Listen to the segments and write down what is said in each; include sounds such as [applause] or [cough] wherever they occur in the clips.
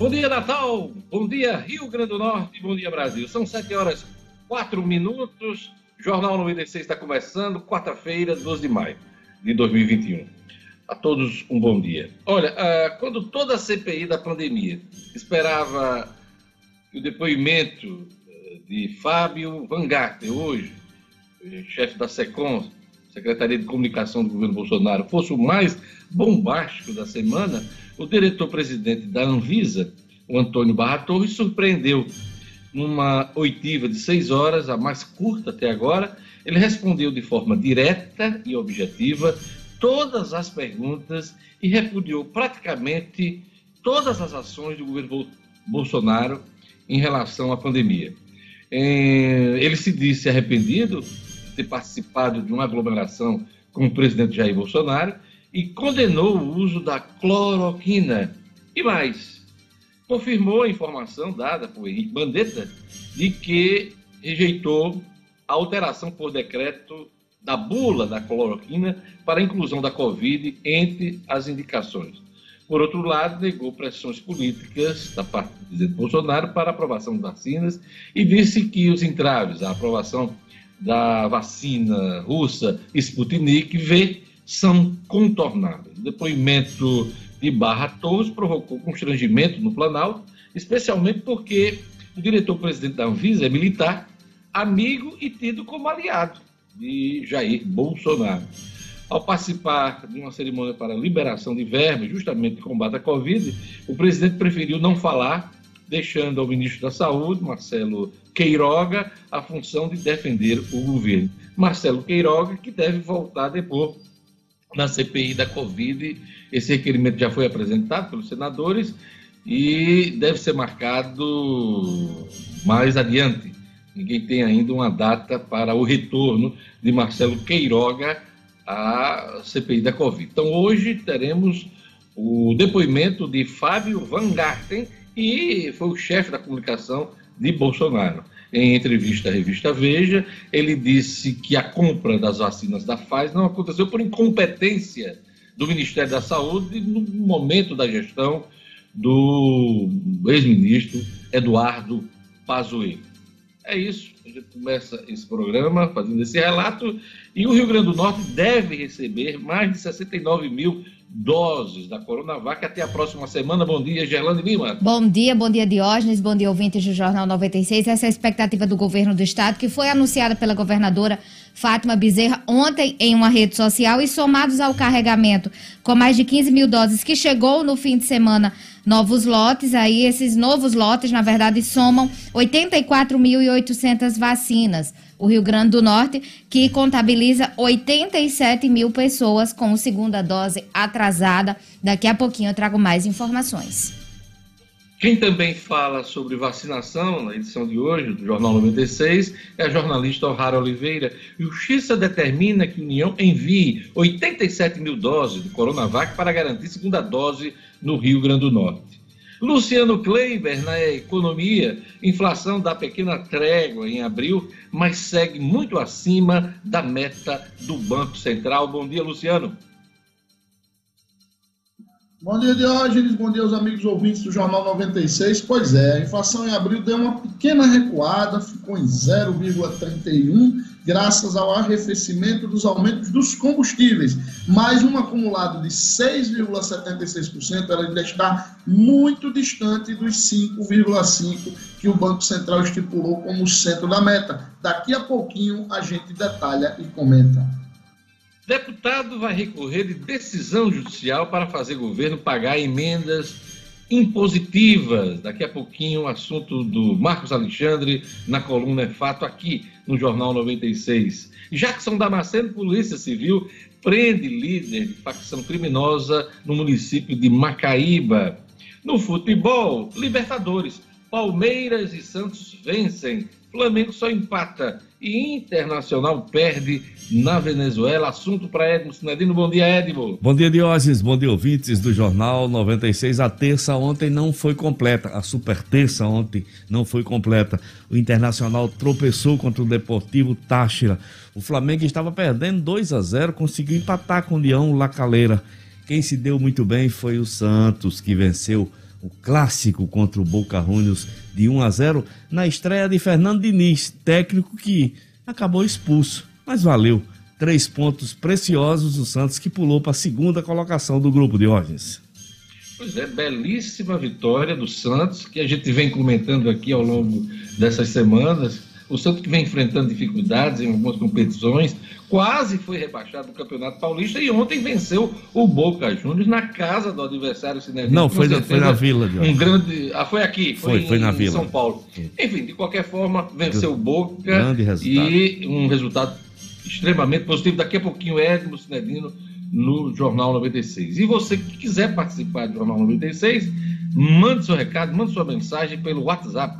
Bom dia, Natal. Bom dia, Rio Grande do Norte. Bom dia, Brasil. São 7 horas 4 minutos. Jornal 96 está começando, quarta-feira, 12 de maio de 2021. A todos um bom dia. Olha, uh, quando toda a CPI da pandemia esperava o depoimento eh, de Fábio Van Garten, hoje, eh, chefe da SECOM, Secretaria de Comunicação do governo Bolsonaro, fosse o mais bombástico da semana, o diretor-presidente da Anvisa, o Antônio Barra Torres, surpreendeu numa oitiva de seis horas, a mais curta até agora. Ele respondeu de forma direta e objetiva todas as perguntas e repudiou praticamente todas as ações do governo Bolsonaro em relação à pandemia. É, ele se disse arrependido de ter participado de uma aglomeração com o presidente Jair Bolsonaro e condenou o uso da cloroquina. E mais, confirmou a informação dada por Henrique Bandetta de que rejeitou a alteração por decreto da bula da cloroquina para a inclusão da Covid entre as indicações. Por outro lado, negou pressões políticas da parte do presidente Bolsonaro para a aprovação de vacinas e disse que os entraves à aprovação da vacina russa Sputnik V são contornáveis. O depoimento de Barra Torres provocou constrangimento no Planalto, especialmente porque o diretor-presidente da Anvisa é militar, amigo e tido como aliado de Jair Bolsonaro. Ao participar de uma cerimônia para liberação de vermes, justamente de combate à Covid, o presidente preferiu não falar, deixando ao ministro da Saúde, Marcelo Queiroga, a função de defender o governo. Marcelo Queiroga, que deve voltar depois na CPI da Covid. Esse requerimento já foi apresentado pelos senadores e deve ser marcado mais adiante. Ninguém tem ainda uma data para o retorno de Marcelo Queiroga à CPI da Covid. Então, hoje teremos o depoimento de Fábio Van Garten, que foi o chefe da comunicação de Bolsonaro. Em entrevista à revista Veja, ele disse que a compra das vacinas da Pfizer não aconteceu por incompetência do Ministério da Saúde no momento da gestão do ex-ministro Eduardo Pazuello. É isso, a gente começa esse programa fazendo esse relato e o Rio Grande do Norte deve receber mais de 69 mil doses da Coronavac até a próxima semana. Bom dia, Gerlane Lima. Bom dia, bom dia, Diógenes, bom dia, ouvintes do Jornal 96. Essa é a expectativa do governo do estado, que foi anunciada pela governadora Fátima Bezerra ontem em uma rede social e somados ao carregamento com mais de 15 mil doses que chegou no fim de semana novos lotes. Aí esses novos lotes, na verdade, somam 84.800 vacinas o Rio Grande do Norte, que contabiliza 87 mil pessoas com segunda dose atrasada. Daqui a pouquinho eu trago mais informações. Quem também fala sobre vacinação na edição de hoje do Jornal 96 é a jornalista O'Hara Oliveira. Xissa determina que a União envie 87 mil doses do Coronavac para garantir segunda dose no Rio Grande do Norte. Luciano Kleiber, na economia, inflação dá pequena trégua em abril, mas segue muito acima da meta do Banco Central. Bom dia, Luciano. Bom dia, Diógenes. Bom dia aos amigos ouvintes do Jornal 96. Pois é, a inflação em abril deu uma pequena recuada, ficou em 0,31 graças ao arrefecimento dos aumentos dos combustíveis. Mais um acumulado de 6,76%, ela ainda está muito distante dos 5,5% que o Banco Central estipulou como centro da meta. Daqui a pouquinho a gente detalha e comenta. Deputado vai recorrer de decisão judicial para fazer governo pagar emendas impositivas. Daqui a pouquinho o assunto do Marcos Alexandre na coluna É Fato aqui no Jornal 96. Jackson Damasceno, Polícia Civil, prende líder de facção criminosa no município de Macaíba. No futebol, Libertadores, Palmeiras e Santos vencem, Flamengo só empata e Internacional perde na Venezuela. Assunto para Edmo Sinedino. Bom dia, Edmo. Bom dia, Diógenes. Bom dia, ouvintes do Jornal 96. A terça ontem não foi completa. A super terça ontem não foi completa. O Internacional tropeçou contra o Deportivo Táchira. O Flamengo estava perdendo 2 a 0, conseguiu empatar com o Leão Lacaleira. Quem se deu muito bem foi o Santos, que venceu o clássico contra o Boca Juniors de 1 a 0 na estreia de Fernando Diniz, técnico que acabou expulso, mas valeu. Três pontos preciosos do Santos que pulou para a segunda colocação do grupo de ordens. Pois é, belíssima vitória do Santos, que a gente vem comentando aqui ao longo dessas semanas o Santos que vem enfrentando dificuldades em algumas competições, quase foi rebaixado no Campeonato Paulista e ontem venceu o Boca Juniors na casa do adversário Sinergia. Não, foi, na, foi na Vila. De um grande, ah, foi aqui, foi, foi, foi em, na Vila. São Paulo. Enfim, de qualquer forma, venceu o Boca grande resultado. e um resultado extremamente positivo. Daqui a pouquinho, Edmo Sinedino no Jornal 96. E você que quiser participar do Jornal 96, mande seu recado, mande sua mensagem pelo WhatsApp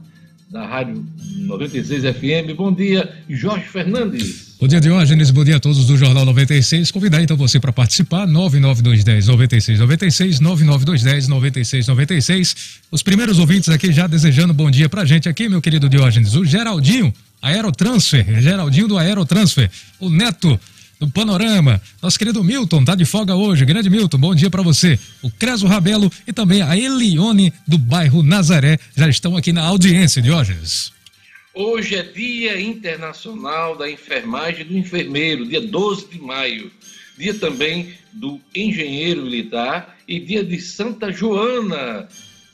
da Rádio 96 FM. Bom dia, Jorge Fernandes. Bom dia, Diógenes. Bom dia a todos do Jornal 96. Convidar então você para participar, 99210 9696, 99210 9696. Os primeiros ouvintes aqui já desejando bom dia pra gente aqui, meu querido Diógenes. O Geraldinho, Aerotransfer, Geraldinho do Aerotransfer. O Neto, do Panorama. Nosso querido Milton tá de folga hoje. Grande Milton, bom dia para você. O Creso Rabelo e também a Elione do bairro Nazaré já estão aqui na audiência, Diógenes. Hoje é Dia Internacional da Enfermagem do Enfermeiro, dia 12 de maio. Dia também do Engenheiro Militar e dia de Santa Joana.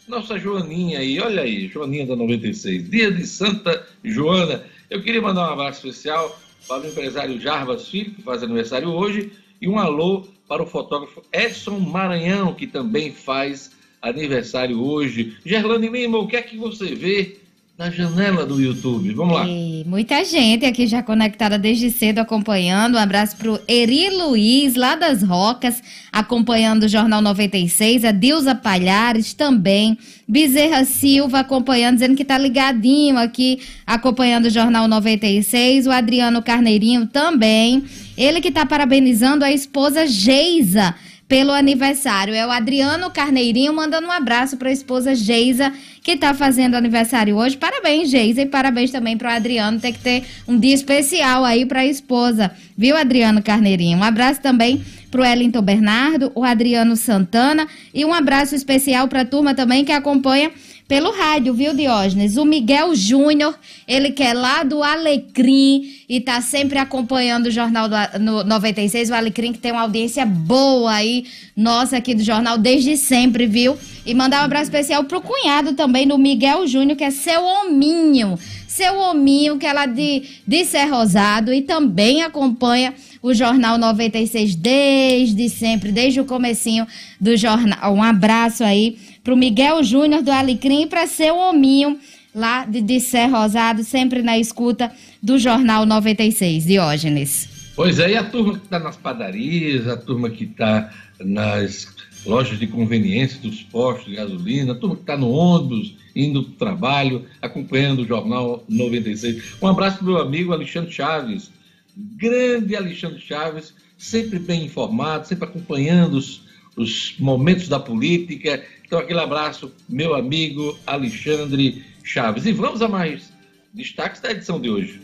Nossa Joaninha aí, olha aí, Joaninha da 96. Dia de Santa Joana. Eu queria mandar um abraço especial para o empresário Jarbas Filho, que faz aniversário hoje, e um alô para o fotógrafo Edson Maranhão, que também faz aniversário hoje. Gerlane Lima, o que é que você vê na janela do YouTube. Vamos lá. E muita gente aqui já conectada desde cedo acompanhando. Um abraço pro Eri Luiz, lá das Rocas, acompanhando o Jornal 96. A Dilza Palhares também. Bezerra Silva acompanhando, dizendo que tá ligadinho aqui, acompanhando o Jornal 96. O Adriano Carneirinho também. Ele que tá parabenizando a esposa Geisa pelo aniversário. É o Adriano Carneirinho mandando um abraço para a esposa Geisa, que está fazendo aniversário hoje. Parabéns, Geisa, e parabéns também para o Adriano. Tem que ter um dia especial aí para a esposa, viu, Adriano Carneirinho? Um abraço também para o Wellington Bernardo, o Adriano Santana e um abraço especial para a turma também que acompanha pelo rádio, viu, Diógenes? O Miguel Júnior, ele que é lá do Alecrim e tá sempre acompanhando o Jornal do, no 96, o Alecrim que tem uma audiência boa aí, nossa aqui do jornal desde sempre, viu? E mandar um abraço especial pro cunhado também, do Miguel Júnior, que é seu hominho, seu hominho, que é lá de, de Ser Rosado e também acompanha o Jornal 96 desde sempre, desde o comecinho do jornal. Um abraço aí pro Miguel Júnior do Alecrim e para seu hominho lá de, de Ser Rosado, sempre na escuta do Jornal 96, Diógenes. Pois é, e a turma que está nas padarias, a turma que está nas lojas de conveniência dos postos de gasolina, a turma que está no ônibus, indo para o trabalho, acompanhando o Jornal 96. Um abraço para meu amigo Alexandre Chaves, grande Alexandre Chaves, sempre bem informado, sempre acompanhando os, os momentos da política. Então, aquele abraço, meu amigo Alexandre Chaves. E vamos a mais destaques da edição de hoje.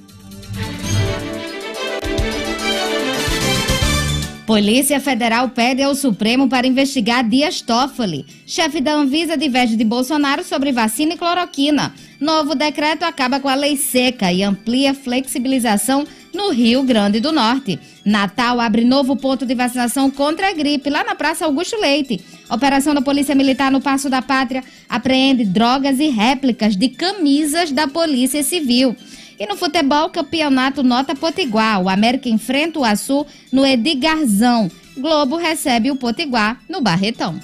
Polícia Federal pede ao Supremo para investigar Dias Toffoli. Chefe da Anvisa diverge de Bolsonaro sobre vacina e cloroquina. Novo decreto acaba com a lei seca e amplia flexibilização no Rio Grande do Norte. Natal abre novo ponto de vacinação contra a gripe lá na Praça Augusto Leite. Operação da Polícia Militar no Passo da Pátria apreende drogas e réplicas de camisas da Polícia Civil. E no futebol, campeonato Nota Potiguar. O América enfrenta o Açu no Edgarzão. Globo recebe o Potiguar no Barretão.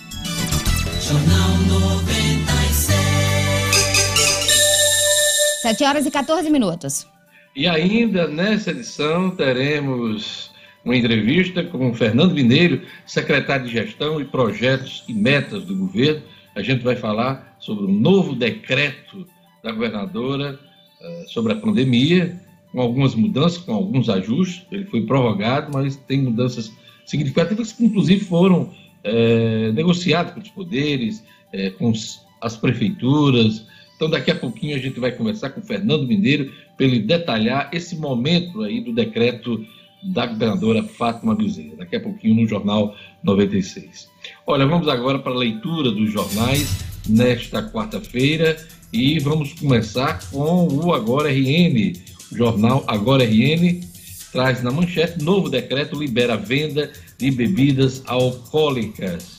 Jornal 96. 7 horas e 14 minutos. E ainda nessa edição teremos uma entrevista com o Fernando Mineiro, secretário de Gestão e Projetos e Metas do governo. A gente vai falar sobre o novo decreto da governadora uh, sobre a pandemia, com algumas mudanças, com alguns ajustes. Ele foi prorrogado, mas tem mudanças significativas que, inclusive, foram é, negociadas com os poderes, é, com as prefeituras, então, daqui a pouquinho a gente vai conversar com o Fernando Mineiro para ele detalhar esse momento aí do decreto da governadora Fátima Bezerra, daqui a pouquinho no Jornal 96. Olha, vamos agora para a leitura dos jornais nesta quarta-feira e vamos começar com o Agora RN. O jornal Agora RN traz na manchete: novo decreto libera a venda de bebidas alcoólicas.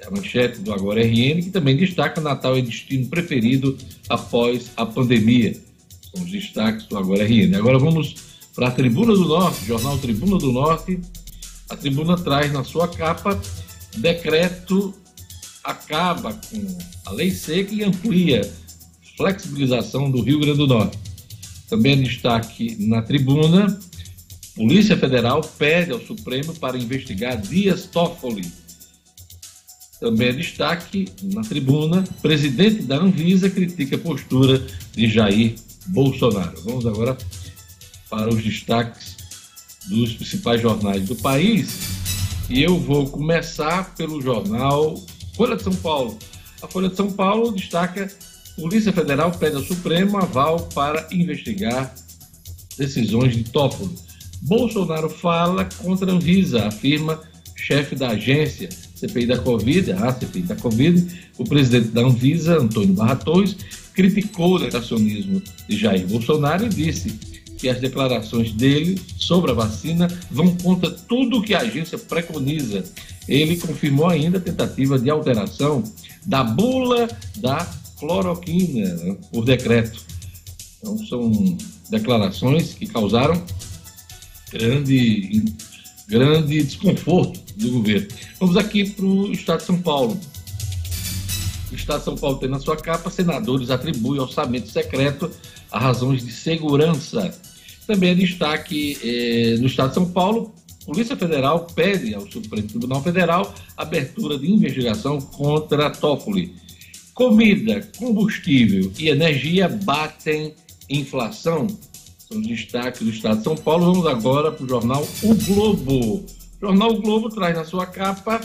É a manchete do Agora RN, que também destaca Natal é destino preferido após a pandemia. São os destaques do Agora RN. Agora vamos para a Tribuna do Norte, jornal Tribuna do Norte. A tribuna traz na sua capa decreto acaba com a lei seca e amplia flexibilização do Rio Grande do Norte. Também destaque na tribuna, Polícia Federal pede ao Supremo para investigar Dias Toffoli. Também destaque na tribuna, presidente da Anvisa critica a postura de Jair Bolsonaro. Vamos agora para os destaques dos principais jornais do país. E eu vou começar pelo jornal Folha de São Paulo. A Folha de São Paulo destaca Polícia Federal pede ao Supremo aval para investigar decisões de Toffoli. Bolsonaro fala contra a Anvisa, afirma chefe da agência CPI da Covid, a CPI da Covid, o presidente da Anvisa, Antônio Barra Torres, criticou o negacionismo de Jair Bolsonaro e disse que as declarações dele sobre a vacina vão contra tudo o que a agência preconiza. Ele confirmou ainda a tentativa de alteração da bula da cloroquina por decreto. Então, são declarações que causaram grande, grande desconforto do governo. Vamos aqui para o Estado de São Paulo. O Estado de São Paulo tem na sua capa, senadores atribuem orçamento secreto a razões de segurança. Também é destaque eh, no Estado de São Paulo, Polícia Federal pede ao Supremo Tribunal Federal abertura de investigação contra Toffoli. Comida, combustível e energia batem inflação. São destaques do Estado de São Paulo. Vamos agora para o jornal O Globo. O jornal O Globo traz na sua capa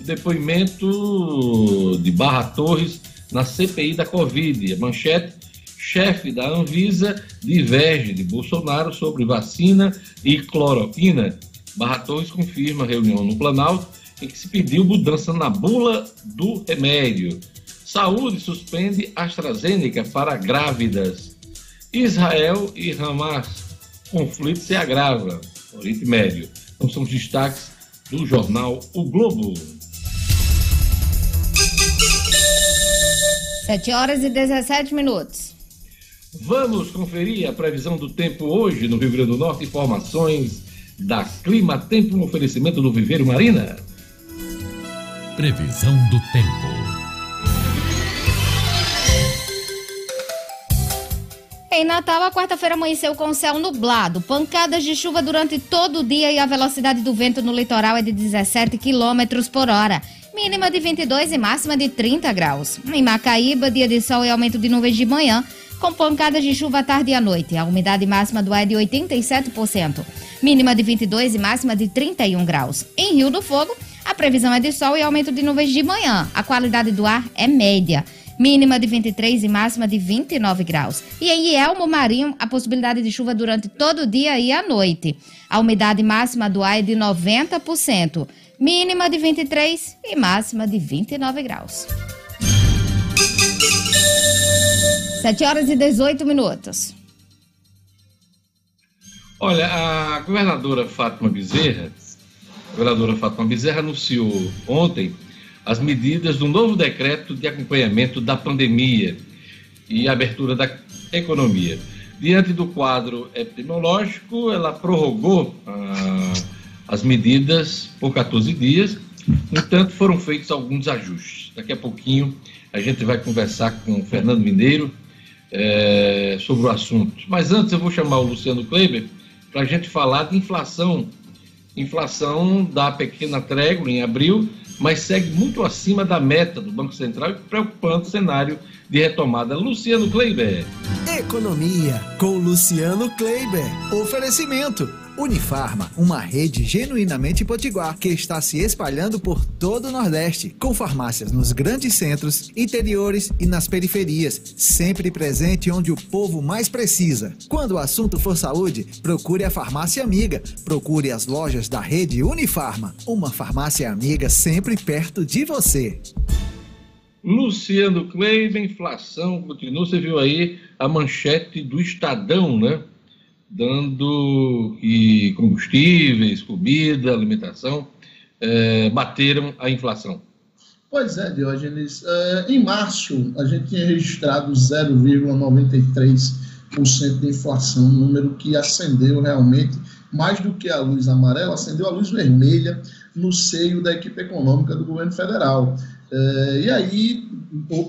o depoimento de Barra Torres na CPI da Covid. A manchete: chefe da Anvisa diverge de Bolsonaro sobre vacina e cloroquina. Barra Torres confirma reunião no Planalto em que se pediu mudança na bula do remédio. Saúde suspende AstraZeneca para grávidas. Israel e Hamas. Conflito se agrava. Oriente Médio. Então são os destaques do jornal O Globo. 7 horas e 17 minutos. Vamos conferir a previsão do tempo hoje no Rio Grande do Norte. Informações da Clima Tempo, um oferecimento do Viveiro Marina. Previsão do tempo. Em Natal, a quarta-feira amanheceu com céu nublado, pancadas de chuva durante todo o dia e a velocidade do vento no litoral é de 17 km por hora. Mínima de 22 e máxima de 30 graus. Em Macaíba, dia de sol e aumento de nuvens de manhã, com pancadas de chuva à tarde e à noite. A umidade máxima do ar é de 87%. Mínima de 22 e máxima de 31 graus. Em Rio do Fogo, a previsão é de sol e aumento de nuvens de manhã. A qualidade do ar é média mínima de 23 e máxima de 29 graus. E em Elmo Marinho, a possibilidade de chuva durante todo o dia e a noite. A umidade máxima do ar é de 90%, mínima de 23 e máxima de 29 graus. 7 horas e 18 minutos. Olha, a governadora Fátima Bezerra, governadora Fátima Bezerra anunciou ontem as medidas do novo decreto de acompanhamento da pandemia e abertura da economia. Diante do quadro epidemiológico, ela prorrogou ah, as medidas por 14 dias, no entanto, foram feitos alguns ajustes. Daqui a pouquinho a gente vai conversar com o Fernando Mineiro eh, sobre o assunto. Mas antes eu vou chamar o Luciano Kleber para a gente falar de inflação. Inflação da pequena trégua em abril mas segue muito acima da meta do Banco Central e preocupante cenário de retomada. Luciano Kleiber. Economia com Luciano Kleiber. Oferecimento. Unifarma, uma rede genuinamente potiguar que está se espalhando por todo o Nordeste, com farmácias nos grandes centros, interiores e nas periferias, sempre presente onde o povo mais precisa. Quando o assunto for saúde, procure a farmácia amiga, procure as lojas da rede Unifarma, uma farmácia amiga sempre perto de você. Luciano Kleiber, inflação continua. Você viu aí a manchete do Estadão, né? Dando que combustíveis, comida, alimentação é, bateram a inflação. Pois é, Diógenes. É, em março, a gente tinha registrado 0,93% de inflação, um número que acendeu realmente mais do que a luz amarela, acendeu a luz vermelha no seio da equipe econômica do governo federal. É, e aí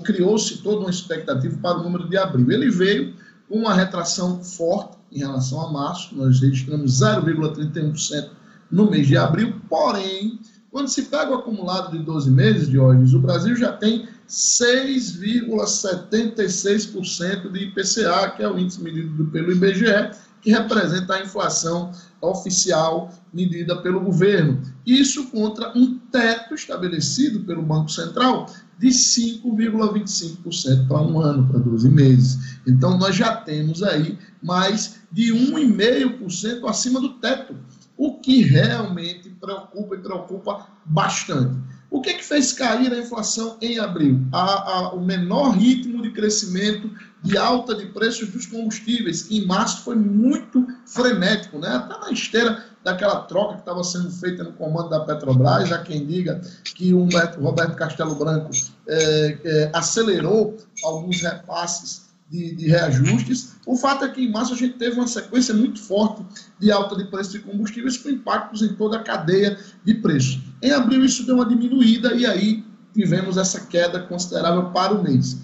criou-se toda uma expectativa para o número de abril. Ele veio com uma retração forte em relação a março, nós registramos 0,31% no mês de abril, porém, quando se pega o acumulado de 12 meses, de hoje, o Brasil já tem 6,76% de IPCA, que é o índice medido pelo IBGE, que representa a inflação oficial medida pelo governo. Isso contra um teto estabelecido pelo Banco Central de 5,25% para um ano, para 12 meses. Então, nós já temos aí mais de 1,5% acima do teto, o que realmente preocupa e preocupa bastante. O que, é que fez cair a inflação em abril? A, a, o menor ritmo de crescimento de alta de preços dos combustíveis, que em março foi muito frenético, né? até na esteira daquela troca que estava sendo feita no comando da Petrobras, há quem diga que o Roberto Castelo Branco é, é, acelerou alguns repasses de, de, reajustes. O fato é que em março a gente teve uma sequência muito forte de alta de preço de combustíveis com impactos em toda a cadeia de preços. Em abril isso deu uma diminuída e aí tivemos essa queda considerável para o mês.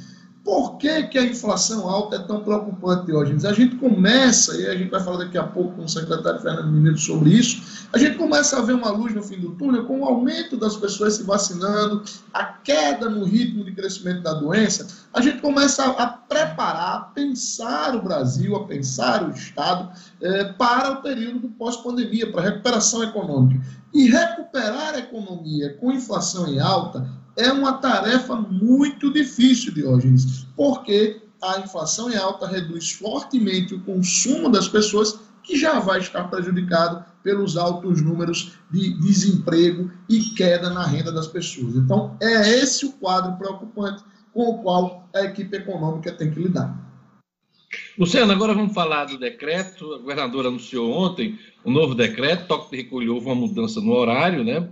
Por que, que a inflação alta é tão preocupante hoje? A gente começa, e a gente vai falar daqui a pouco com o secretário Fernando Mineiro sobre isso, a gente começa a ver uma luz no fim do túnel com o aumento das pessoas se vacinando, a queda no ritmo de crescimento da doença, a gente começa a, preparar, a pensar o Brasil, a pensar o Estado eh, para o período do pós-pandemia, para a recuperação econômica. E recuperar a economia com inflação em alta é uma tarefa muito difícil, Diógenes, porque a inflação em alta reduz fortemente o consumo das pessoas, que já vai estar prejudicado pelos altos números de desemprego e queda na renda das pessoas. Então, é esse o quadro preocupante com o qual a equipe econômica tem que lidar. Luciano, agora vamos falar do decreto. A governadora anunciou ontem um novo decreto, toque de recolher, houve uma mudança no horário, né?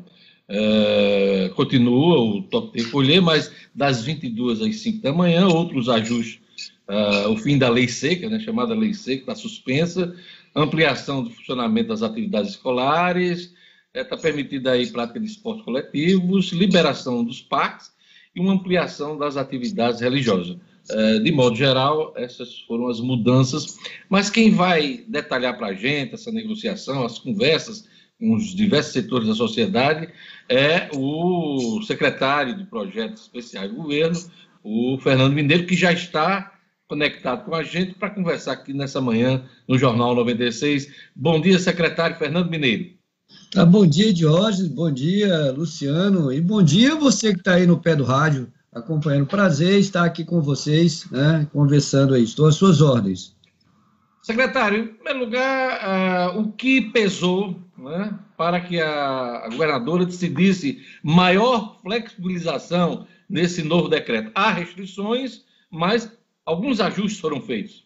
É, continua o toque de recolher, mas das 22 às 5 da manhã, outros ajustes, uh, o fim da lei seca, né, chamada lei seca, está suspensa, ampliação do funcionamento das atividades escolares, está é, tá permitida aí prática de esportes coletivos, liberação dos parques e uma ampliação das atividades religiosas. É, de modo geral, essas foram as mudanças, mas quem vai detalhar para a gente essa negociação, as conversas com os diversos setores da sociedade, é o secretário de Projetos Especiais do Governo, o Fernando Mineiro, que já está conectado com a gente para conversar aqui nessa manhã no Jornal 96. Bom dia, secretário Fernando Mineiro. Tá, bom dia, Diógenes, bom dia, Luciano, e bom dia você que está aí no pé do rádio acompanhando. Prazer estar aqui com vocês, né, conversando aí. Estou às suas ordens. Secretário, em primeiro lugar, uh, o que pesou né, para que a, governadora decidisse maior flexibilização nesse novo decreto? Há restrições, mas alguns ajustes foram feitos.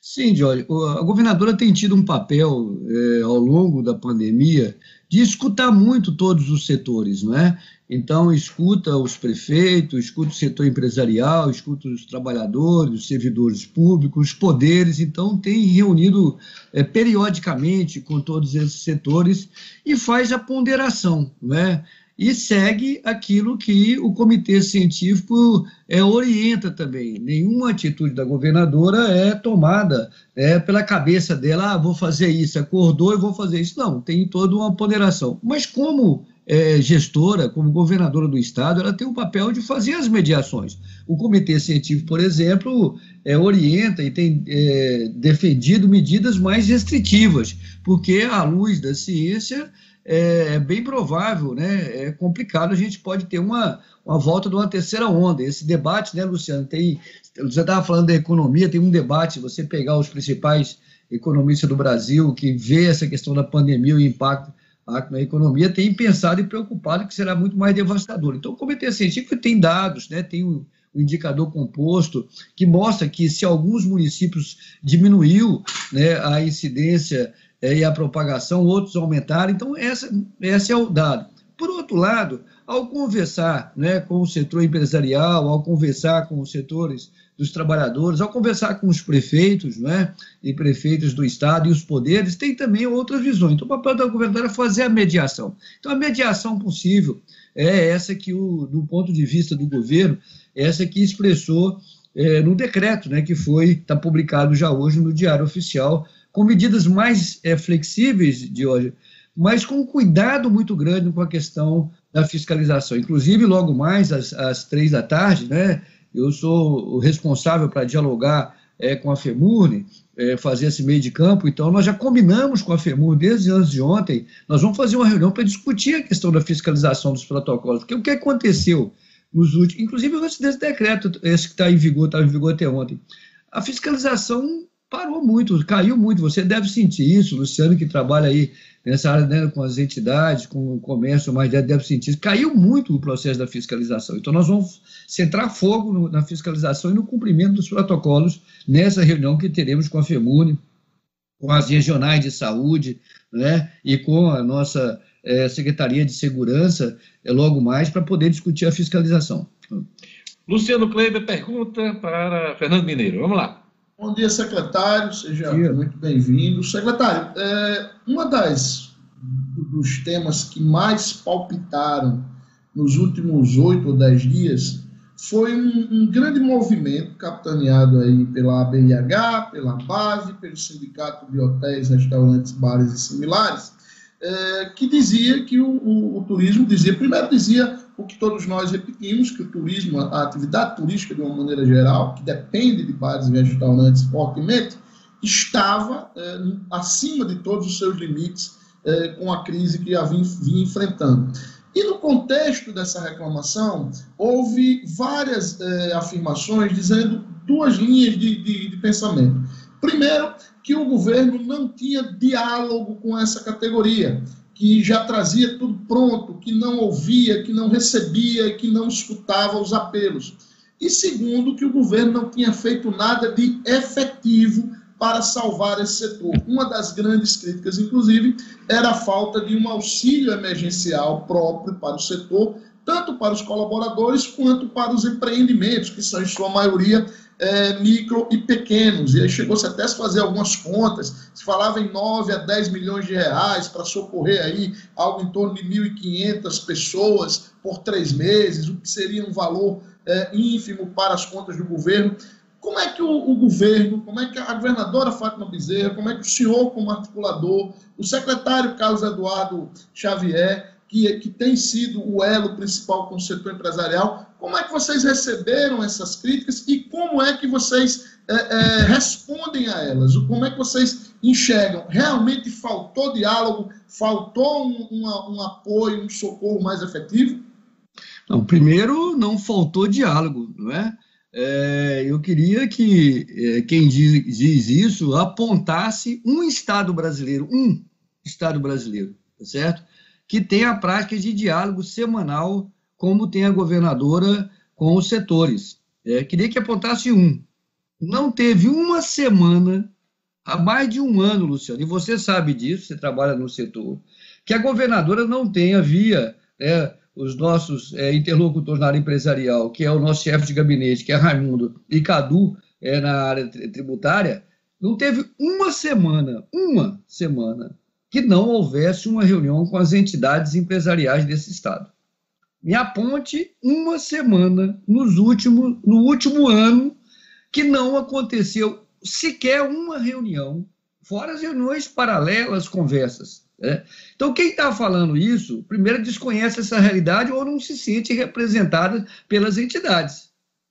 Sim, Jorge. A governadora tem tido um papel é, ao longo da pandemia de escutar muito todos os setores, não é? Então, escuta os prefeitos, escuta o setor empresarial, escuta os trabalhadores, os servidores públicos, os poderes. Então, tem reunido é, periodicamente com todos esses setores e faz a ponderação, né? e segue aquilo que o comitê científico é, orienta também. Nenhuma atitude da governadora é tomada é, pela cabeça dela, ah, vou fazer isso, acordou e vou fazer isso. Não, tem toda uma ponderação. Mas como é, gestora, como governadora do Estado, ela tem o papel de fazer as mediações. O Comitê Científico, por exemplo, é, orienta e tem é, defendido medidas mais restritivas, porque, à luz da ciência, é, é bem provável, né? É complicado, a gente pode ter uma, uma volta de uma terceira onda. Esse debate, né, Luciano? Tem, você estava falando da economia, tem um debate, você pegar os principais economistas do Brasil que vê essa questão da pandemia, o impacto a economia tem pensado e preocupado que será muito mais devastador. Então, o Comitê Científico tem dados, né, tem o indicador composto, que mostra que se alguns municípios diminuiu né, a incidência é, e a propagação, outros aumentaram. Então, essa, esse é o dado. Por outro lado, ao conversar né, com o setor empresarial, ao conversar com os setores dos trabalhadores, ao conversar com os prefeitos né, e prefeitos do Estado e os poderes, tem também outras visões. Então, o papel da governadora é fazer a mediação. Então, a mediação possível é essa que, o, do ponto de vista do governo, essa que expressou é, no decreto, né, que foi está publicado já hoje no Diário Oficial, com medidas mais é, flexíveis de hoje, mas com cuidado muito grande com a questão da fiscalização. Inclusive, logo mais às, às três da tarde, né, eu sou o responsável para dialogar é, com a FEMURNE, é, fazer esse meio de campo, então nós já combinamos com a FEMUR desde antes de ontem, nós vamos fazer uma reunião para discutir a questão da fiscalização dos protocolos, porque o que aconteceu nos últimos, inclusive antes desse decreto, esse que está em vigor, estava em vigor até ontem, a fiscalização parou muito, caiu muito, você deve sentir isso, Luciano que trabalha aí nessa área né, com as entidades, com o comércio, mais deve sentir isso, caiu muito o processo da fiscalização, então nós vamos centrar fogo no, na fiscalização e no cumprimento dos protocolos nessa reunião que teremos com a FEMUNE, com as regionais de saúde, né, e com a nossa é, Secretaria de Segurança é, logo mais para poder discutir a fiscalização. Luciano Kleiber pergunta para Fernando Mineiro. Vamos lá. Bom dia, secretário. Seja dia. muito bem-vindo. Secretário, é, uma das dos temas que mais palpitaram nos últimos oito ou dez dias foi um, um, grande movimento capitaneado aí pela ABIH, pela base, pelo Sindicato de Hotéis, Restaurantes, Bares e Similares, é, que dizia que o, o, o, turismo dizia, primeiro dizia o que todos nós repetimos, que o turismo, a atividade turística de uma maneira geral, que depende de bares e restaurantes fortemente, estava é, acima de todos os seus limites é, com a crise que a vinha, enfrentando. E no contexto dessa reclamação, houve várias é, afirmações dizendo duas linhas de, de, de pensamento. Primeiro, que o governo não tinha diálogo com essa categoria, que já trazia tudo pronto, que não ouvia, que não recebia, que não escutava os apelos. E segundo, que o governo não tinha feito nada de efetivo para salvar esse setor. Uma das grandes críticas, inclusive, era a falta de um auxílio emergencial próprio para o setor, tanto para os colaboradores quanto para os empreendimentos, que são, em sua maioria, é, micro e pequenos. E aí chegou-se até a fazer algumas contas, se falava em 9 a 10 milhões de reais para socorrer aí algo em torno de 1.500 pessoas por três meses, o que seria um valor é, ínfimo para as contas do governo. Como é que o, o, governo, como é que a governadora Fátima Bezerra, como é que o senhor, como articulador, o secretário Carlos Eduardo Xavier, que, que tem sido o elo principal com o setor empresarial, como é que vocês receberam essas críticas e como é que vocês é, é, respondem a elas? Como é que vocês enxergam? Realmente faltou diálogo? Faltou um, um apoio, um socorro mais efetivo? Não, primeiro, não faltou diálogo, não é? É, eu queria que é, quem diz, diz, isso apontasse um Estado brasileiro, um Estado brasileiro, tá certo? Que tem a prática de diálogo semanal, como tem a governadora com os setores. É, queria que apontasse um. Não teve uma semana, há mais de um ano, Luciano, e você sabe disso, você trabalha no setor, que a governadora não tenha via né, os nossos é, interlocutores na área empresarial, que é o nosso chefe de gabinete, que é Raimundo, e Cadu, é, na área tributária, não teve uma semana, uma semana, que não houvesse uma reunião com as entidades empresariais desse Estado. Me aponte uma semana nos últimos, no último ano que não aconteceu sequer uma reunião, fora as reuniões paralelas, conversas né? Então, quem está falando isso, primeiro desconhece essa realidade ou não se sente representada pelas entidades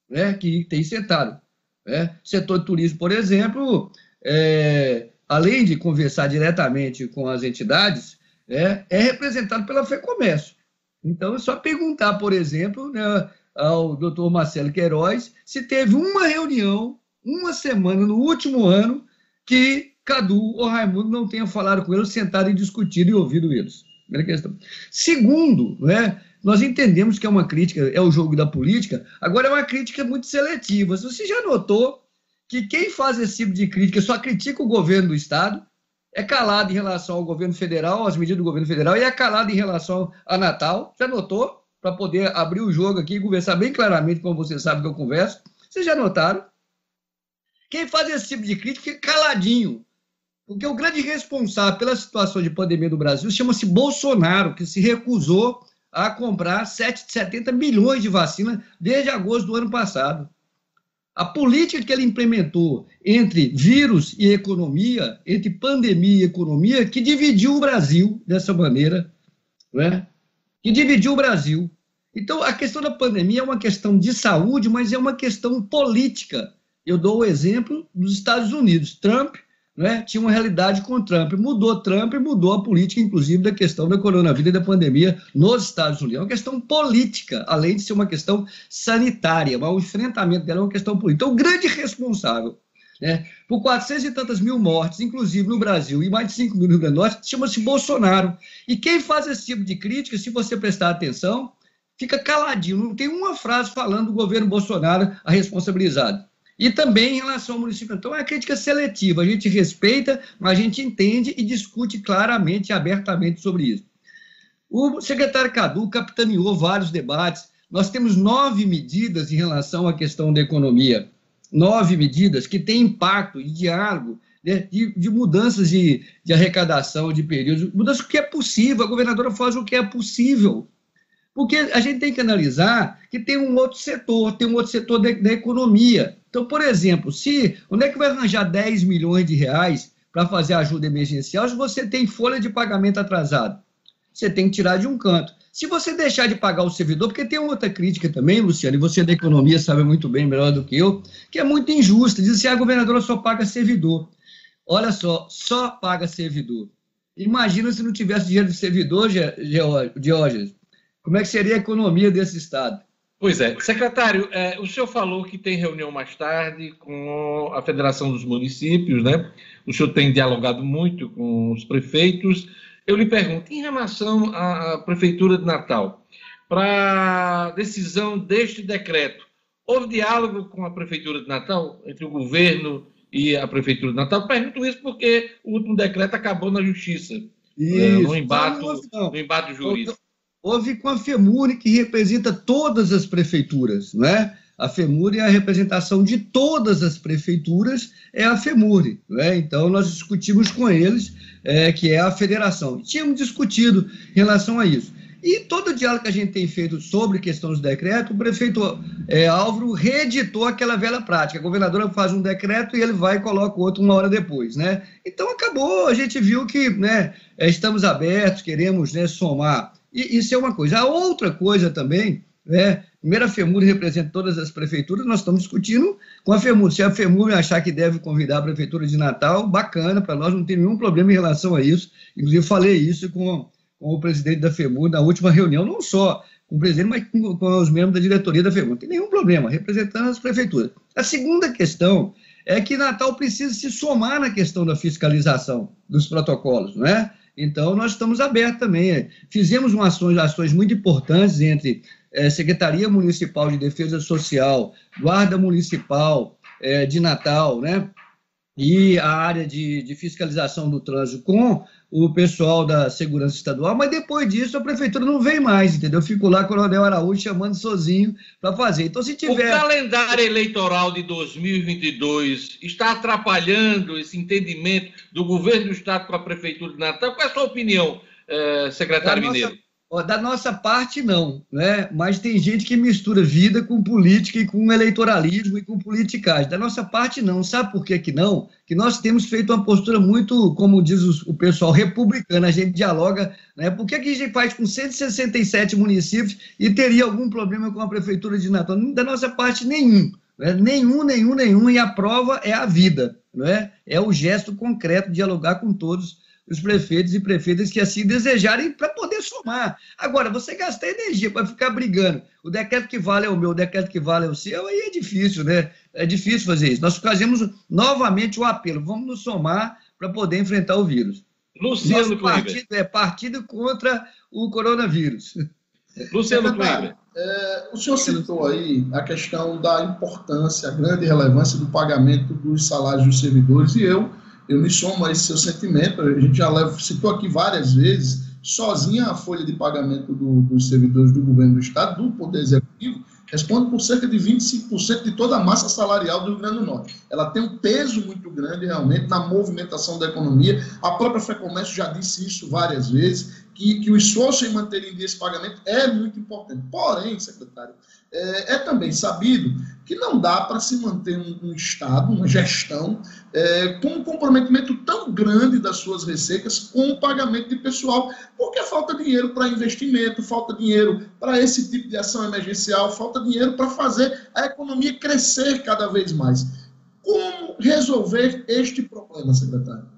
né, que têm sentado. Né? Setor de turismo, por exemplo, é, além de conversar diretamente com as entidades, é, é representado pela FEComércio. Então, é só perguntar, por exemplo, né, ao doutor Marcelo Queiroz se teve uma reunião, uma semana no último ano, que Cadu ou Raimundo não tenham falado com eles, sentado e discutido e ouvido eles. Primeira questão. Segundo, né, nós entendemos que é uma crítica, é o jogo da política, agora é uma crítica muito seletiva. Você já notou que quem faz esse tipo de crítica só critica o governo do Estado, é calado em relação ao governo federal, às medidas do governo federal, e é calado em relação a Natal. Já notou? Para poder abrir o jogo aqui e conversar bem claramente, como você sabe que eu converso. Vocês já notaram? Quem faz esse tipo de crítica fica caladinho. Porque o grande responsável pela situação de pandemia do Brasil chama-se Bolsonaro, que se recusou a comprar 770 milhões de vacinas desde agosto do ano passado. A política que ele implementou entre vírus e economia, entre pandemia e economia, que dividiu o Brasil dessa maneira, né? que dividiu o Brasil. Então, a questão da pandemia é uma questão de saúde, mas é uma questão política. Eu dou o exemplo dos Estados Unidos. Trump né, tinha uma realidade com Trump. Mudou Trump e mudou a política, inclusive, da questão da coronavírus e da pandemia nos Estados Unidos. É uma questão política, além de ser uma questão sanitária, mas o enfrentamento dela é uma questão política. Então, o grande responsável né, por 400 e tantas mil mortes, inclusive no Brasil, e mais de 5 mil no Rio Grande do Norte, chama-se Bolsonaro. E quem faz esse tipo de crítica, se você prestar atenção, fica caladinho, não tem uma frase falando do governo Bolsonaro a responsabilizado. E também em relação ao município. Então, é crítica seletiva. A gente respeita, mas a gente entende e discute claramente e abertamente sobre isso. O secretário Cadu capitaneou vários debates. Nós temos nove medidas em relação à questão da economia. Nove medidas que têm impacto e diálogo né, de, de, mudanças de, de arrecadação de períodos, mudanças que é possível. A governadora faz o que é possível. Porque a gente tem que analisar que tem um outro setor, tem um outro setor da economia. Então, por exemplo, se onde é que vai arranjar 10 milhões de reais para fazer ajuda emergencial se você tem folha de pagamento atrasado? Você tem que tirar de um canto. Se você deixar de pagar o servidor, porque tem outra crítica também, Luciano, e você da economia sabe muito bem, melhor do que eu, que é muito injusta. Diz assim, ah, a governadora só paga servidor. Olha só, só paga servidor. Imagina se não tivesse dinheiro de servidor, Diógenes. Como é que seria a economia desse Estado? Pois é. Secretário, é, o senhor falou que tem reunião mais tarde com a Federação dos Municípios, né? O senhor tem dialogado muito com os prefeitos. Eu lhe pergunto, em relação à Prefeitura de Natal, para a decisão deste decreto, houve diálogo com a Prefeitura de Natal, entre o governo e a Prefeitura de Natal? Pergunto isso porque o último decreto acabou na Justiça, é, isso. no, embate, no embate jurídico houve com a FEMURE, que representa todas as prefeituras, não é? A FEMURE é a representação de todas as prefeituras, é a FEMURE. Não é? Então, nós discutimos com eles, é, que é a federação. Tínhamos discutido em relação a isso. E todo o diálogo que a gente tem feito sobre questão dos decretos, o prefeito é, Álvaro reeditou aquela velha prática. A governadora faz um decreto e ele vai e coloca outro uma hora depois. Né? Então, acabou. A gente viu que né, é, estamos abertos, queremos né, somar e isso é uma coisa. A outra coisa também, né? Primeiro, a FEMUR representa todas as prefeituras, nós estamos discutindo com a FEMUR. Se a FEMUR achar que deve convidar a Prefeitura de Natal, bacana, para nós não tem nenhum problema em relação a isso. Inclusive, falei isso com, com o presidente da FEMUR na última reunião, não só com o presidente, mas com, com os membros da diretoria da FEMUR. Não tem nenhum problema, representando as prefeituras. A segunda questão é que Natal precisa se somar na questão da fiscalização dos protocolos, não é? Então, nós estamos abertos também. Fizemos uma ações, ações muito importantes entre é, Secretaria Municipal de Defesa Social, Guarda Municipal é, de Natal, né? E a área de, de fiscalização do trânsito com o pessoal da segurança estadual, mas depois disso a prefeitura não vem mais, entendeu? Fico lá, Coronel Araújo, chamando sozinho para fazer. Então, se tiver. O calendário eleitoral de 2022 está atrapalhando esse entendimento do governo do Estado com a prefeitura de Natal? Qual é a sua opinião, eh, secretário Mineiro? Nossa da nossa parte, não, né? mas tem gente que mistura vida com política e com eleitoralismo e com politicagem. Da nossa parte, não. Sabe por que, que não? Que nós temos feito uma postura muito, como diz o pessoal, republicana. A gente dialoga. Né? Por que, que a gente faz com 167 municípios e teria algum problema com a Prefeitura de Natal? Da nossa parte, nenhum. Né? Nenhum, nenhum, nenhum. E a prova é a vida. Não é? é o gesto concreto de dialogar com todos os prefeitos e prefeitas que assim desejarem para poder somar. Agora, você gastar energia para ficar brigando, o decreto que vale é o meu, o decreto que vale é o seu, aí é difícil, né? É difícil fazer isso. Nós fazemos novamente o apelo, vamos nos somar para poder enfrentar o vírus. Luciano Nosso partido é partido contra o coronavírus. Luciano Kleber. É, o senhor citou aí a questão da importância, a grande relevância do pagamento dos salários dos servidores, e eu, eu me somo a esse seu sentimento. A gente já leva, citou aqui várias vezes, sozinha a folha de pagamento do, dos servidores do governo do Estado, do Poder Executivo, responde por cerca de 25% de toda a massa salarial do Rio Grande do Norte. Ela tem um peso muito grande realmente na movimentação da economia. A própria FEComércio já disse isso várias vezes que, que o esforço em manter em dia esse pagamento é muito importante. Porém, secretário, é, é também sabido que não dá para se manter um, um, Estado, uma gestão, é, com um comprometimento tão grande das suas receitas com o pagamento de pessoal, porque falta dinheiro para investimento, falta dinheiro para esse tipo de ação emergencial, falta dinheiro para fazer a economia crescer cada vez mais. Como resolver este problema, secretário?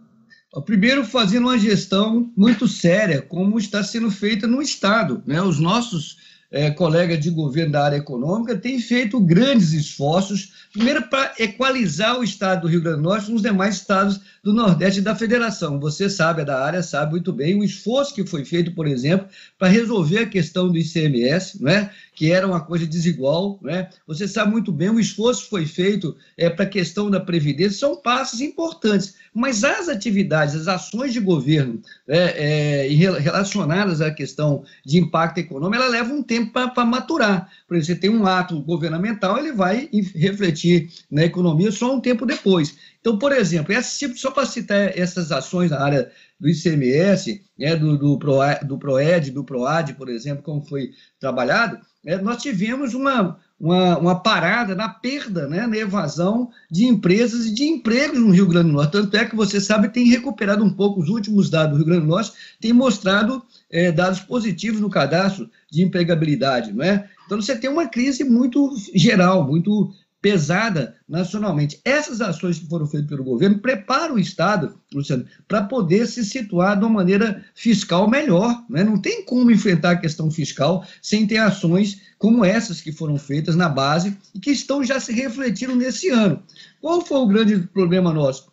Primeiro, fazendo uma gestão muito séria, como está sendo feita no Estado. Né? Os nossos é, colegas de governo da área econômica têm feito grandes esforços, primeiro para equalizar o estado do Rio Grande do Norte com os demais estados do Nordeste da Federação. Você sabe, da área, sabe muito bem o esforço que foi feito, por exemplo, para resolver a questão do ICMS, né? que era uma coisa desigual. Né? Você sabe muito bem, o esforço que foi feito é, para a questão da Previdência, são passos importantes, mas as atividades, as ações de governo é, é, relacionadas à questão de impacto econômico, ela leva um tempo para maturar. Por exemplo, você tem um ato governamental, ele vai refletir na economia só um tempo depois. Então, por exemplo, esse tipo, só para citar essas ações na área do ICMS, né, do, do, Pro, do PROED, do PROAD, por exemplo, como foi trabalhado, né, nós tivemos uma, uma, uma, parada na perda, né, na evasão de empresas e de empregos no Rio Grande do Norte. Tanto é que você sabe, tem recuperado um pouco os últimos dados do Rio Grande do Norte, tem mostrado é, dados positivos no cadastro de empregabilidade, não é? Então você tem uma crise muito geral, muito pesada nacionalmente. Essas ações que foram feitas pelo governo preparam o Estado, Luciano, para poder se situar de uma maneira fiscal melhor. Né? Não tem como enfrentar a questão fiscal sem ter ações como essas que foram feitas na base e que estão já se refletindo nesse ano. Qual foi o grande problema nosso?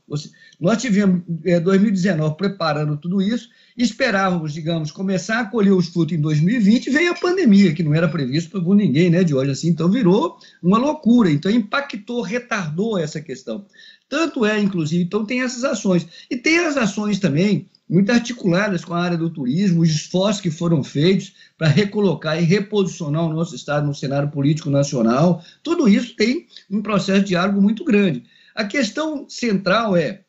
Nós tivemos é, 2019 preparando tudo isso, esperávamos, digamos, começar a colher os frutos em 2020, veio a pandemia, que não era previsto por ninguém, né, de hoje assim, então virou uma loucura, então impactou, retardou essa questão. Tanto é, inclusive, então tem essas ações. E tem as ações também, muito articuladas com a área do turismo, os esforços que foram feitos para recolocar e reposicionar o nosso Estado no cenário político nacional, tudo isso tem um processo de diálogo muito grande. A questão central é,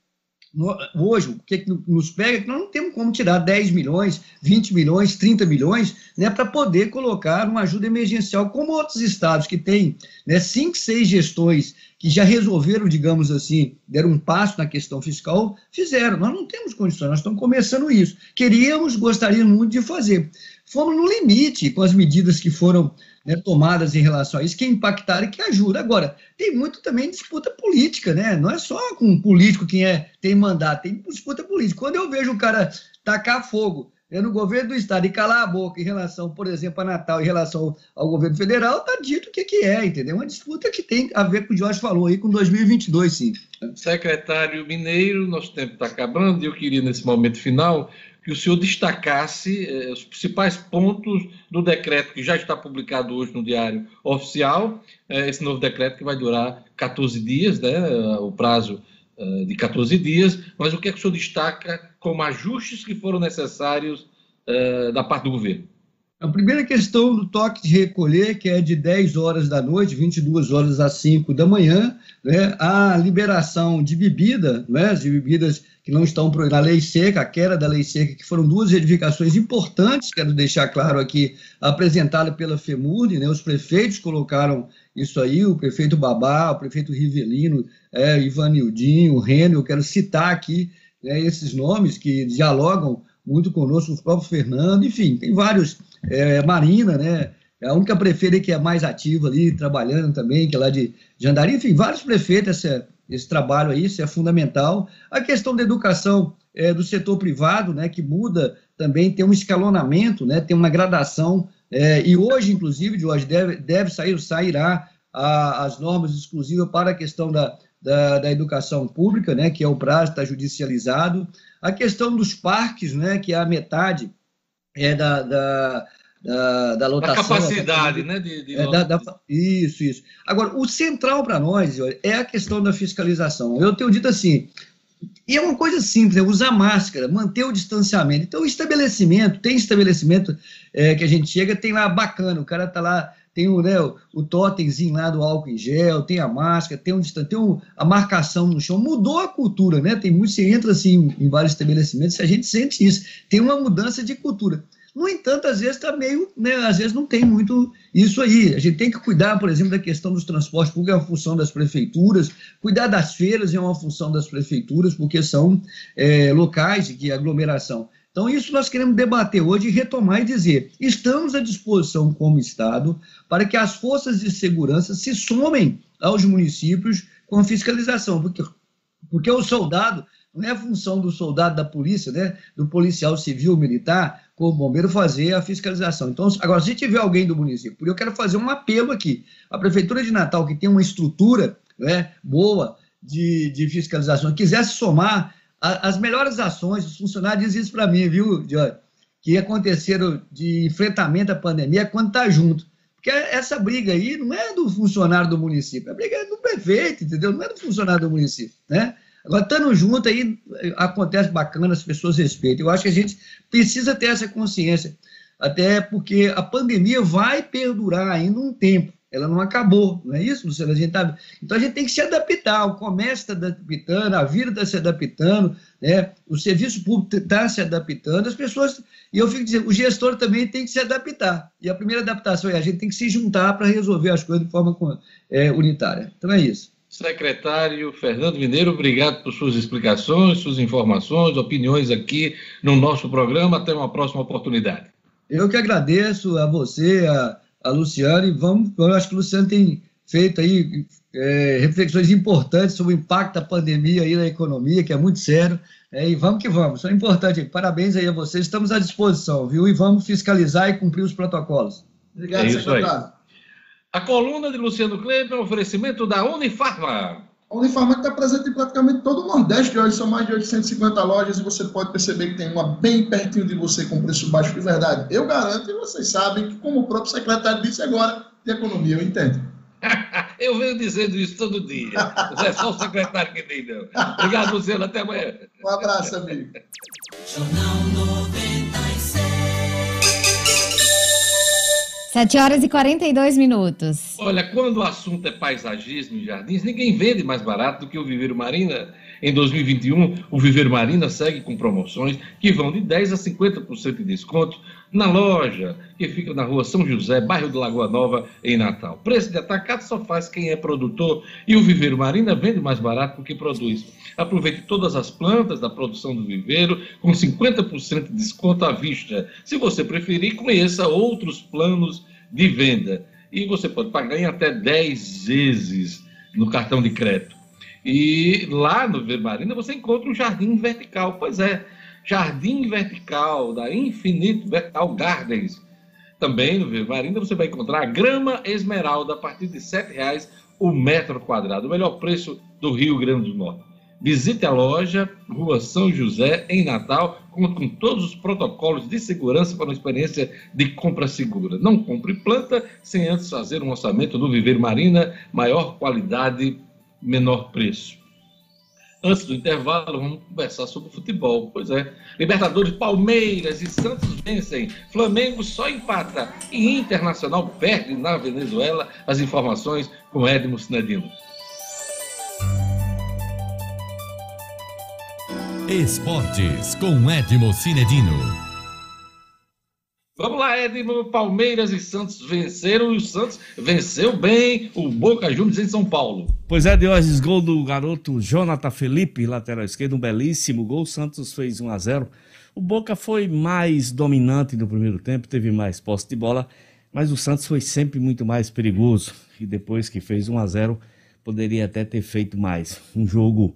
hoje, o que nos pega é que nós não temos como tirar 10 milhões, 20 milhões, 30 milhões, né, para poder colocar uma ajuda emergencial, como outros estados que têm né, cinco, seis gestões que já resolveram, digamos assim, deram um passo na questão fiscal, fizeram. Nós não temos condições, nós estamos começando isso. Queríamos, gostaríamos muito de fazer. Fomos no limite com as medidas que foram né, tomadas em relação a isso, que impactaram e que ajudam. Agora, tem muito também disputa política, né? Não é só com um político quem é, tem mandato, tem disputa política. Quando eu vejo o cara tacar fogo é no governo do estado e calar a boca em relação, por exemplo, a Natal, em relação ao governo federal, está dito o que, que é, entendeu? Uma disputa que tem a ver com o Jorge falou aí com 2022, sim. Secretário Mineiro, nosso tempo está acabando e eu queria, nesse momento final, que o senhor destacasse eh, os principais pontos do decreto que já está publicado hoje no Diário Oficial, eh, esse novo decreto que vai durar 14 dias, né, o prazo eh, de 14 dias, mas o que é que o senhor destaca como ajustes que foram necessários eh, da parte do governo? A primeira questão do toque de recolher, que é de 10 horas da noite, 22 horas às 5 da manhã, né, a liberação de bebida, né, de bebidas que não estão na lei seca, a queda da lei seca, que foram duas edificações importantes, quero deixar claro aqui, apresentada pela FEMURD, né, os prefeitos colocaram isso aí, o prefeito Babá, o prefeito Rivelino, é, Ivanildinho, o Rênio, eu quero citar aqui né, esses nomes que dialogam muito conosco, o próprio Fernando, enfim, tem vários, é, Marina, né, é a única prefeita que é mais ativa ali, trabalhando também, que é lá de Jandaria, enfim, vários prefeitos, esse, esse trabalho aí, isso é fundamental. A questão da educação é, do setor privado, né, que muda também, tem um escalonamento, né, tem uma gradação é, e hoje, inclusive, de hoje deve, deve sair, sairá a, as normas exclusivas para a questão da, da, da educação pública, né, que é o prazo, está judicializado. A questão dos parques, né, que é a metade é da, da, da, da lotação. Da capacidade, né? De, de... É, da, da, isso, isso. Agora, o central para nós é a questão da fiscalização. Eu tenho dito assim, e é uma coisa simples, é usar máscara, manter o distanciamento. Então, o estabelecimento, tem estabelecimento é, que a gente chega, tem lá bacana, o cara tá lá, tem o, né, o, totemzinho lá do álcool em gel, tem a máscara, tem, um, tem um, a marcação no chão, mudou a cultura, né? Tem muito, você entra assim em vários estabelecimentos, a gente sente isso, tem uma mudança de cultura. No entanto, às vezes está meio, né, às vezes não tem muito isso aí. A gente tem que cuidar, por exemplo, da questão dos transportes públicos, é uma função das prefeituras, cuidar das feiras é uma função das prefeituras, porque são é, locais de aglomeração. Então, isso nós queremos debater hoje e retomar e dizer: estamos à disposição como Estado para que as forças de segurança se somem aos municípios com fiscalização, porque, porque o soldado não é função do soldado da polícia, né, do policial civil, militar, com o bombeiro fazer a fiscalização. Então, agora, se tiver alguém do município, eu quero fazer um apelo aqui. A Prefeitura de Natal, que tem uma estrutura né, boa de, de fiscalização, quisesse somar as melhores ações, os funcionários dizem isso para mim, viu, Jorge? Que aconteceram de enfrentamento à pandemia é quando está junto. Porque essa briga aí não é do funcionário do município, a briga é do prefeito, entendeu? Não é do funcionário do município, né? Agora, estando junto aí, acontece bacana, as pessoas respeitam. Eu acho que a gente precisa ter essa consciência, até porque a pandemia vai perdurar ainda um tempo. Ela não acabou, não é isso, Luciano? A gente tá... Então a gente tem que se adaptar, o comércio está adaptando, a vida está se adaptando, né? o serviço público está se adaptando, as pessoas. E eu fico dizendo, o gestor também tem que se adaptar. E a primeira adaptação é a gente tem que se juntar para resolver as coisas de forma é, unitária. Então é isso. Secretário Fernando Mineiro, obrigado por suas explicações, suas informações, opiniões aqui no nosso programa. Até uma próxima oportunidade. Eu que agradeço a você, a, a Luciana, e vamos, eu acho que o Luciano tem feito aí é, reflexões importantes sobre o impacto da pandemia aí na economia, que é muito sério. É, e vamos que vamos, isso é importante. Parabéns aí a vocês, estamos à disposição, viu? E vamos fiscalizar e cumprir os protocolos. Obrigado, é secretário. Aí. A coluna de Luciano Kleber, oferecimento da Unifarma. A Unifarma está presente em praticamente todo o Nordeste hoje, são mais de 850 lojas e você pode perceber que tem uma bem pertinho de você com preço baixo de verdade. Eu garanto e vocês sabem que, como o próprio secretário disse agora, de economia, eu entendo. [laughs] eu venho dizendo isso todo dia. É só o secretário que tem, não. Obrigado, Luciano. Até amanhã. Um abraço, amigo. 7 horas e 42 minutos. Olha, quando o assunto é paisagismo e jardins, ninguém vende mais barato do que o Viveiro Marina. Em 2021, o Viveiro Marina segue com promoções que vão de 10% a 50% de desconto na loja, que fica na rua São José, bairro de Lagoa Nova, em Natal. Preço de atacado só faz quem é produtor e o Viveiro Marina vende mais barato porque produz. Aproveite todas as plantas da produção do viveiro com 50% de desconto à vista. Se você preferir, conheça outros planos de venda. E você pode pagar em até 10 vezes no cartão de crédito. E lá no Vermarina você encontra um jardim vertical. Pois é, jardim vertical da Infinito Vertical Gardens. Também no Vermarina você vai encontrar a grama esmeralda a partir de R$ 7,00 o metro quadrado, o melhor preço do Rio Grande do Norte. Visite a loja Rua São José, em Natal, com, com todos os protocolos de segurança para uma experiência de compra segura. Não compre planta sem antes fazer um orçamento do Viver Marina, maior qualidade, menor preço. Antes do intervalo, vamos conversar sobre futebol. Pois é, Libertadores, Palmeiras e Santos vencem. Flamengo só empata e Internacional perde na Venezuela. As informações com Edmo Sinedino. Esportes com Edmo Cinedino. Vamos lá, Edmo. Palmeiras e Santos venceram e o Santos venceu bem o Boca Juniors em São Paulo. Pois é, Diógenes, gol do garoto Jonathan Felipe, lateral esquerdo, um belíssimo gol. O Santos fez 1 a 0 O Boca foi mais dominante no primeiro tempo, teve mais posse de bola, mas o Santos foi sempre muito mais perigoso. E depois que fez 1 a 0 poderia até ter feito mais. Um jogo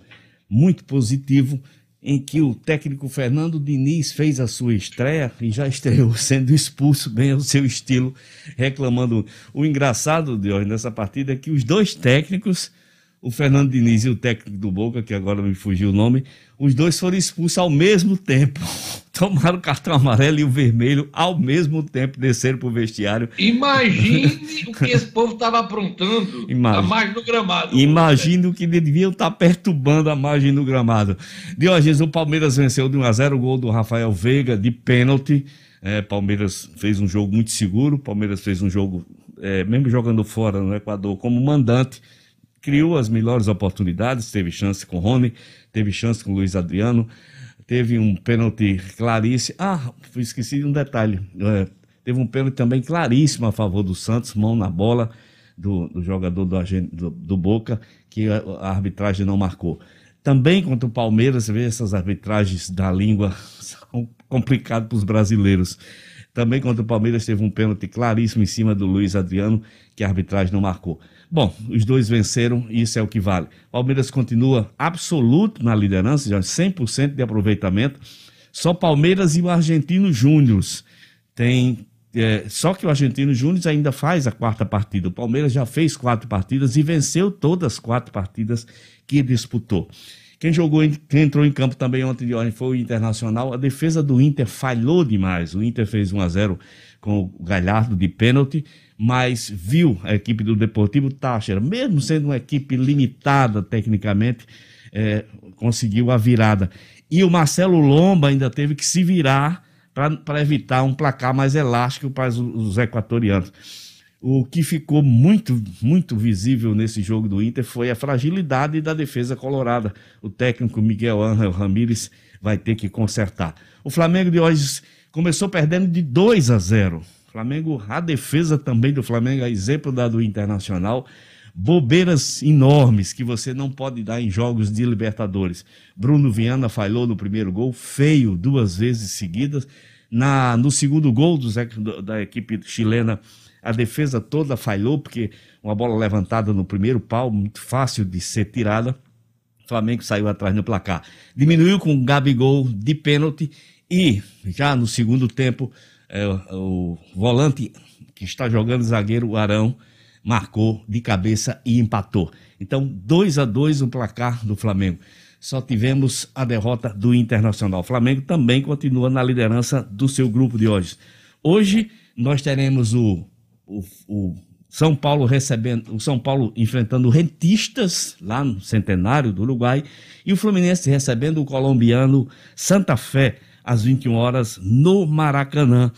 muito positivo em que o técnico Fernando Diniz fez a sua estreia e já estreou [laughs] sendo expulso bem ao seu estilo, reclamando. O engraçado de hoje nessa partida é que os dois técnicos o Fernando Diniz e o técnico do Boca, que agora me fugiu o nome, os dois foram expulsos ao mesmo tempo. [laughs] Tomaram o cartão amarelo e o vermelho ao mesmo tempo, desceram para o vestiário. Imagine [laughs] o que esse povo estava aprontando Imagine. a margem do gramado. Imagine o que deviam estar perturbando a margem do gramado. Diogenes, o Palmeiras venceu de 1 a 0 o gol do Rafael Veiga de pênalti. É, Palmeiras fez um jogo muito seguro. Palmeiras fez um jogo, é, mesmo jogando fora no Equador, como mandante criou as melhores oportunidades, teve chance com Rony, teve chance com Luiz Adriano, teve um pênalti claríssimo. Ah, esqueci de um detalhe. É, teve um pênalti também claríssimo a favor do Santos, mão na bola do, do jogador do, do, do, Boca, que a, a, arbitragem não marcou. Também contra o Palmeiras, você vê essas arbitragens da língua [laughs] são complicadas para os brasileiros. Também contra o Palmeiras teve um pênalti claríssimo em cima do Luiz Adriano, que a arbitragem não marcou. Bom, os dois venceram e isso é o que vale. Palmeiras continua absoluto na liderança, já 100% de aproveitamento. Só Palmeiras e o Argentino Júnior tem. É, só que o Argentino Júnior ainda faz a quarta partida. O Palmeiras já fez quatro partidas e venceu todas as quatro partidas que disputou. Quem jogou, quem entrou em campo também ontem de ordem foi o Internacional. A defesa do Inter falhou demais. O Inter fez 1 a 0 com o Galhardo de pênalti mas viu a equipe do Deportivo Táchira, mesmo sendo uma equipe limitada tecnicamente, é, conseguiu a virada. E o Marcelo Lomba ainda teve que se virar para evitar um placar mais elástico para os, os equatorianos. O que ficou muito, muito visível nesse jogo do Inter foi a fragilidade da defesa colorada. O técnico Miguel Ángel Ramírez vai ter que consertar. O Flamengo de hoje começou perdendo de 2 a 0 Flamengo, a defesa também do Flamengo, exemplo da do Internacional, bobeiras enormes que você não pode dar em jogos de Libertadores. Bruno Viana falhou no primeiro gol, feio, duas vezes seguidas. Na, no segundo gol do, da equipe chilena, a defesa toda falhou, porque uma bola levantada no primeiro pau, muito fácil de ser tirada. Flamengo saiu atrás no placar. Diminuiu com o Gabigol de pênalti e, já no segundo tempo, é, o volante que está jogando zagueiro, o Arão, marcou de cabeça e empatou. Então, 2 a 2 o placar do Flamengo. Só tivemos a derrota do Internacional. O Flamengo também continua na liderança do seu grupo de hoje. Hoje nós teremos o, o, o São Paulo recebendo, o São Paulo enfrentando rentistas lá no Centenário do Uruguai e o Fluminense recebendo o colombiano Santa Fé às 21 horas no Maracanã.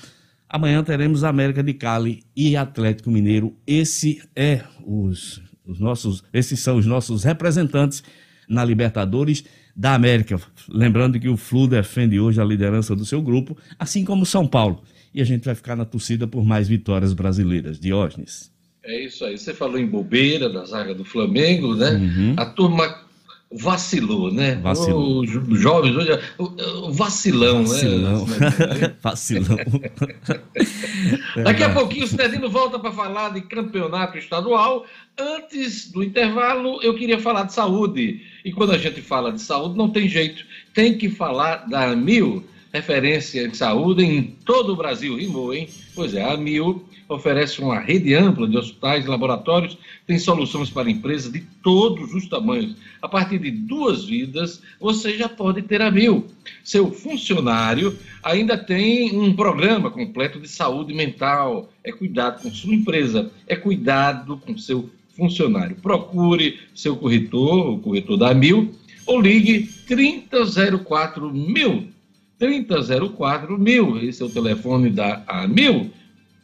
Amanhã teremos América de Cali e Atlético Mineiro. Esse é os, os nossos, esses são os nossos representantes na Libertadores da América. Lembrando que o Flu defende hoje a liderança do seu grupo, assim como São Paulo. E a gente vai ficar na torcida por mais vitórias brasileiras. Diógenes. É isso aí. Você falou em bobeira da zaga do Flamengo, né? Uhum. A turma vacilou, né? Vacilou. Os jovens hoje, o, vacilão, vacilão, né? vacilão. [laughs] [laughs] Daqui a pouquinho o Cidadino volta para falar de campeonato estadual. Antes do intervalo, eu queria falar de saúde. E quando a gente fala de saúde, não tem jeito. Tem que falar da Mil, referência de saúde em todo o Brasil. Rimou, hein? Pois é, a Mil oferece uma rede ampla de hospitais e laboratórios, tem soluções para empresas de todos os tamanhos. A partir de duas vidas, você já pode ter a mil. Seu funcionário ainda tem um programa completo de saúde mental. É cuidado com sua empresa, é cuidado com seu funcionário. Procure seu corretor, o corretor da Mil, ou ligue 3004 mil. 3004 mil, esse é o telefone da Amil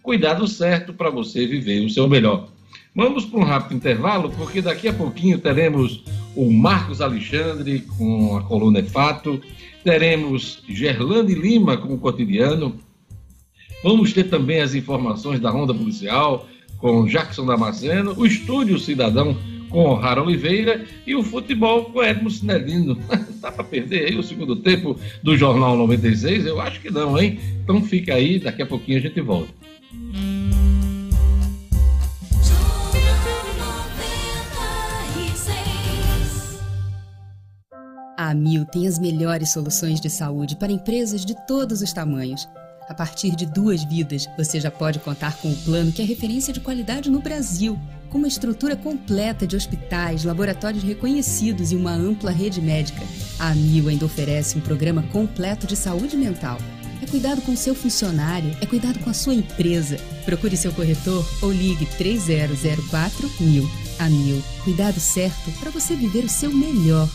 cuidado certo para você viver o seu melhor. Vamos para um rápido intervalo, porque daqui a pouquinho teremos o Marcos Alexandre com a coluna é Fato, teremos Gerlane Lima com o cotidiano, vamos ter também as informações da Ronda Policial com Jackson Damasceno, o Estúdio Cidadão com Rara Oliveira e o futebol com Edmo Cinedino. [laughs] Dá para perder aí o segundo tempo do Jornal 96? Eu acho que não, hein? Então fica aí, daqui a pouquinho a gente volta. A Mil tem as melhores soluções de saúde para empresas de todos os tamanhos. A partir de duas vidas, você já pode contar com o plano que é referência de qualidade no Brasil com uma estrutura completa de hospitais, laboratórios reconhecidos e uma ampla rede médica. A Amil ainda oferece um programa completo de saúde mental. É cuidado com seu funcionário, é cuidado com a sua empresa. Procure seu corretor ou ligue 3004 mil. Amil, cuidado certo para você viver o seu melhor.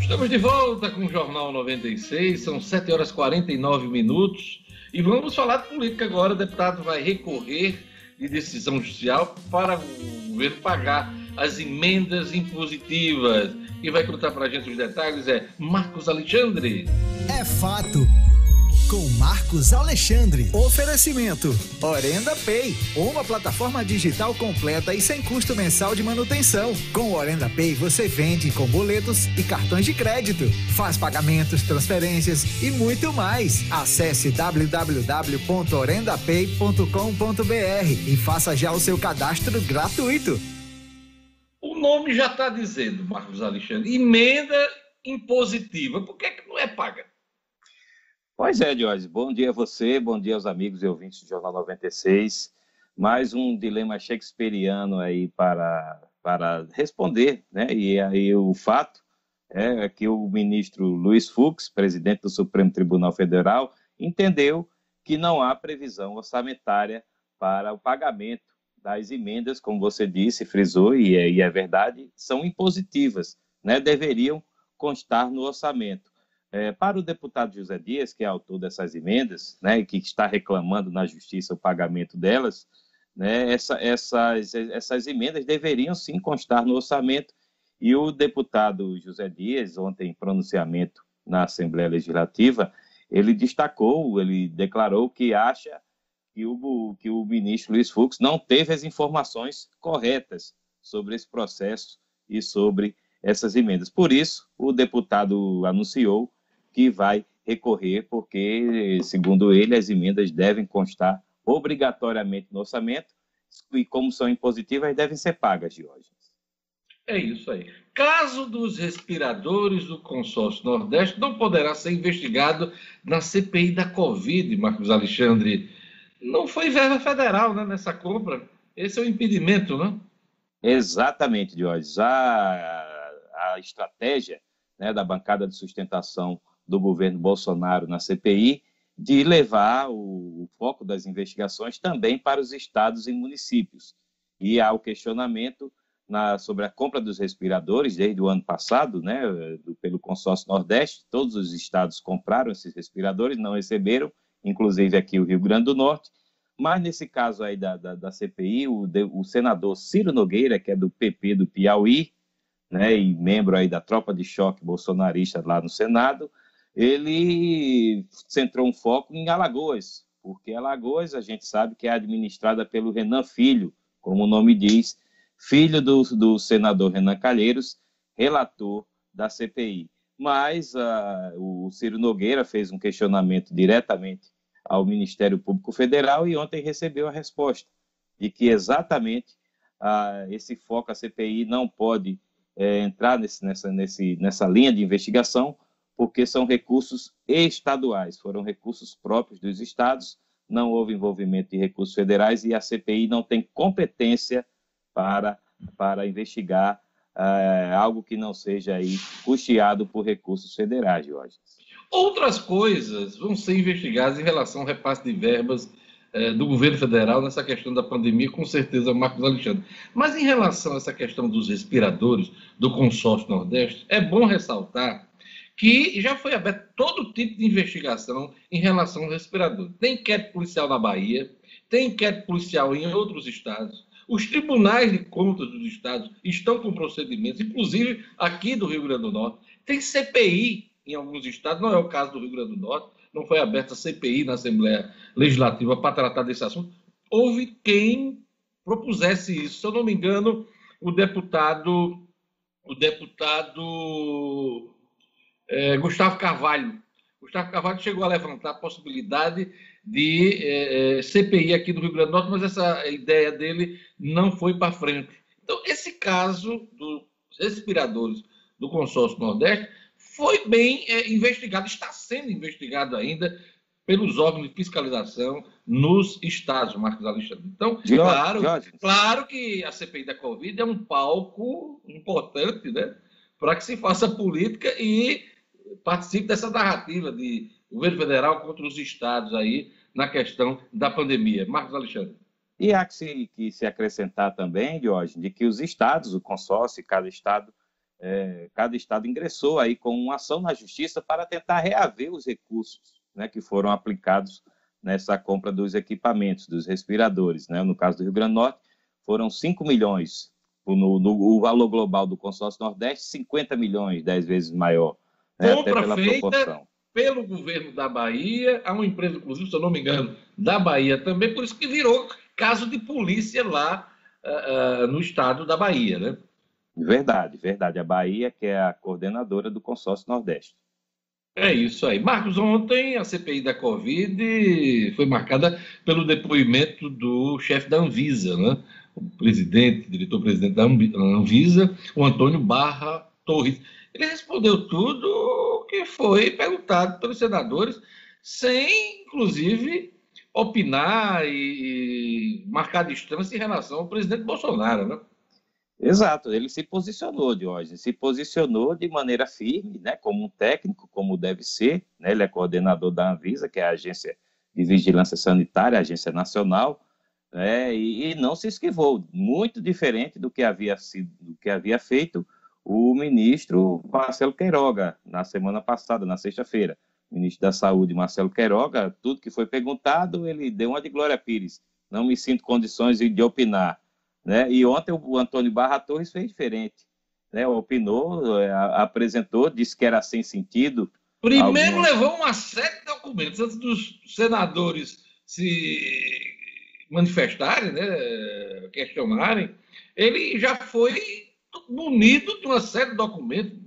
Estamos de volta com o Jornal 96, são 7 horas e 49 minutos e vamos falar de política agora. O deputado vai recorrer de decisão judicial para o governo pagar as emendas impositivas. Quem vai contar para a gente os detalhes é Marcos Alexandre. É fato com Marcos Alexandre. Oferecimento: Orenda Pay, uma plataforma digital completa e sem custo mensal de manutenção. Com o Orenda Pay você vende com boletos e cartões de crédito, faz pagamentos, transferências e muito mais. Acesse www.orendapay.com.br e faça já o seu cadastro gratuito. O nome já está dizendo, Marcos Alexandre, emenda impositiva. Por que, que não é paga? Pois é, Jorge. Bom dia a você, bom dia aos amigos e ouvintes do Jornal 96. Mais um dilema shakespeariano aí para, para responder, né? E aí o fato é que o ministro Luiz Fux, presidente do Supremo Tribunal Federal, entendeu que não há previsão orçamentária para o pagamento das emendas, como você disse, frisou, e é, e é verdade, são impositivas, né? deveriam constar no orçamento. É, para o deputado José Dias, que é autor dessas emendas, né, que está reclamando na justiça o pagamento delas, né, essa, essas, essas emendas deveriam sim constar no orçamento. E o deputado José Dias, ontem em pronunciamento na Assembleia Legislativa, ele destacou, ele declarou que acha que o, que o ministro Luiz Fux não teve as informações corretas sobre esse processo e sobre essas emendas. Por isso, o deputado anunciou que vai recorrer, porque, segundo ele, as emendas devem constar obrigatoriamente no orçamento e, como são impositivas, devem ser pagas, Diógenes. É isso aí. Caso dos respiradores do consórcio Nordeste não poderá ser investigado na CPI da Covid, Marcos Alexandre. Não foi verba federal né, nessa compra. Esse é o impedimento, não? Exatamente, Diógenes. A, a estratégia né, da bancada de sustentação do governo Bolsonaro na CPI de levar o, o foco das investigações também para os estados e municípios. E há o questionamento na, sobre a compra dos respiradores desde o ano passado, né, do, pelo consórcio Nordeste. Todos os estados compraram esses respiradores, não receberam, inclusive aqui o Rio Grande do Norte. Mas nesse caso aí da, da, da CPI, o, o, senador Ciro Nogueira, que é do PP do Piauí, né, e membro aí da tropa de choque bolsonarista lá no Senado, ele centrou um foco em Alagoas, porque Alagoas a gente sabe que é administrada pelo Renan Filho, como o nome diz, filho do, do senador Renan Calheiros, relator da CPI. Mas uh, o Ciro Nogueira fez um questionamento diretamente ao Ministério Público Federal e ontem recebeu a resposta de que exatamente uh, esse foco, a CPI, não pode é, entrar nesse, nessa, nesse, nessa linha de investigação, porque são recursos estaduais, foram recursos próprios dos estados, não houve envolvimento de recursos federais e a CPI não tem competência para, para investigar uh, algo que não seja aí custeado por recursos federais, Jorge. Outras coisas vão ser investigadas em relação ao repasse de verbas eh, do governo federal nessa questão da pandemia, com certeza, Marcos Alexandre. Mas em relação a essa questão dos respiradores do consórcio Nordeste, é bom ressaltar que já foi aberto todo tipo de investigação em relação ao respirador. Tem inquérito policial na Bahia, tem inquérito policial em outros estados. Os tribunais de contas dos estados estão com procedimentos, inclusive aqui do Rio Grande do Norte. Tem CPI em alguns estados, não é o caso do Rio Grande do Norte, não foi aberta CPI na Assembleia Legislativa para tratar desse assunto. Houve quem propusesse isso. Se eu não me engano, o deputado, o deputado é, Gustavo Carvalho. Gustavo Carvalho chegou a levantar a possibilidade de é, é CPI aqui do Rio Grande do Norte, mas essa ideia dele não foi para frente. Então, esse caso dos respiradores do consórcio Nordeste foi bem é, investigado, está sendo investigado ainda pelos órgãos de fiscalização nos estados, Marcos Alexandre. Então, claro, claro que a CPI da Covid é um palco importante né, para que se faça política e participe dessa narrativa de governo federal contra os estados aí na questão da pandemia. Marcos Alexandre. E há que se, que se acrescentar também, Diógenes, de que os estados, o consórcio, cada estado, é, cada estado ingressou aí com uma ação na justiça para tentar reaver os recursos né, que foram aplicados nessa compra dos equipamentos, dos respiradores. Né? No caso do Rio Grande do Norte, foram 5 milhões. No, no, o valor global do consórcio Nordeste, 50 milhões, 10 vezes maior. Né? Compra feita proporção. pelo governo da Bahia, há uma empresa, inclusive, se eu não me engano, da Bahia também, por isso que virou caso de polícia lá uh, uh, no estado da Bahia, né? Verdade, verdade. A Bahia, que é a coordenadora do consórcio Nordeste. É isso aí. Marcos, ontem a CPI da Covid foi marcada pelo depoimento do chefe da Anvisa, né? o presidente, diretor-presidente da Anvisa, o Antônio Barra Torres. Ele respondeu tudo o que foi perguntado pelos senadores, sem, inclusive, opinar e marcar distância em relação ao presidente Bolsonaro, né? Exato, ele se posicionou, Diógenes, se posicionou de maneira firme, né, como um técnico, como deve ser, né, ele é coordenador da Anvisa, que é a agência de vigilância sanitária, agência nacional, né, e, e, não se esquivou, muito diferente do que havia sido, do que havia feito o ministro Marcelo Queiroga na semana passada, na sexta-feira ministro da Saúde, Marcelo Queiroga, tudo que foi perguntado, ele deu uma de Glória Pires. Não me sinto condições de opinar. Né? E ontem o Antônio Barra Torres fez diferente. Né? Opinou, é, apresentou, disse que era sem sentido. Primeiro levou uma série de documentos antes dos senadores se manifestarem, né? questionarem. Ele já foi munido de uma série de documentos,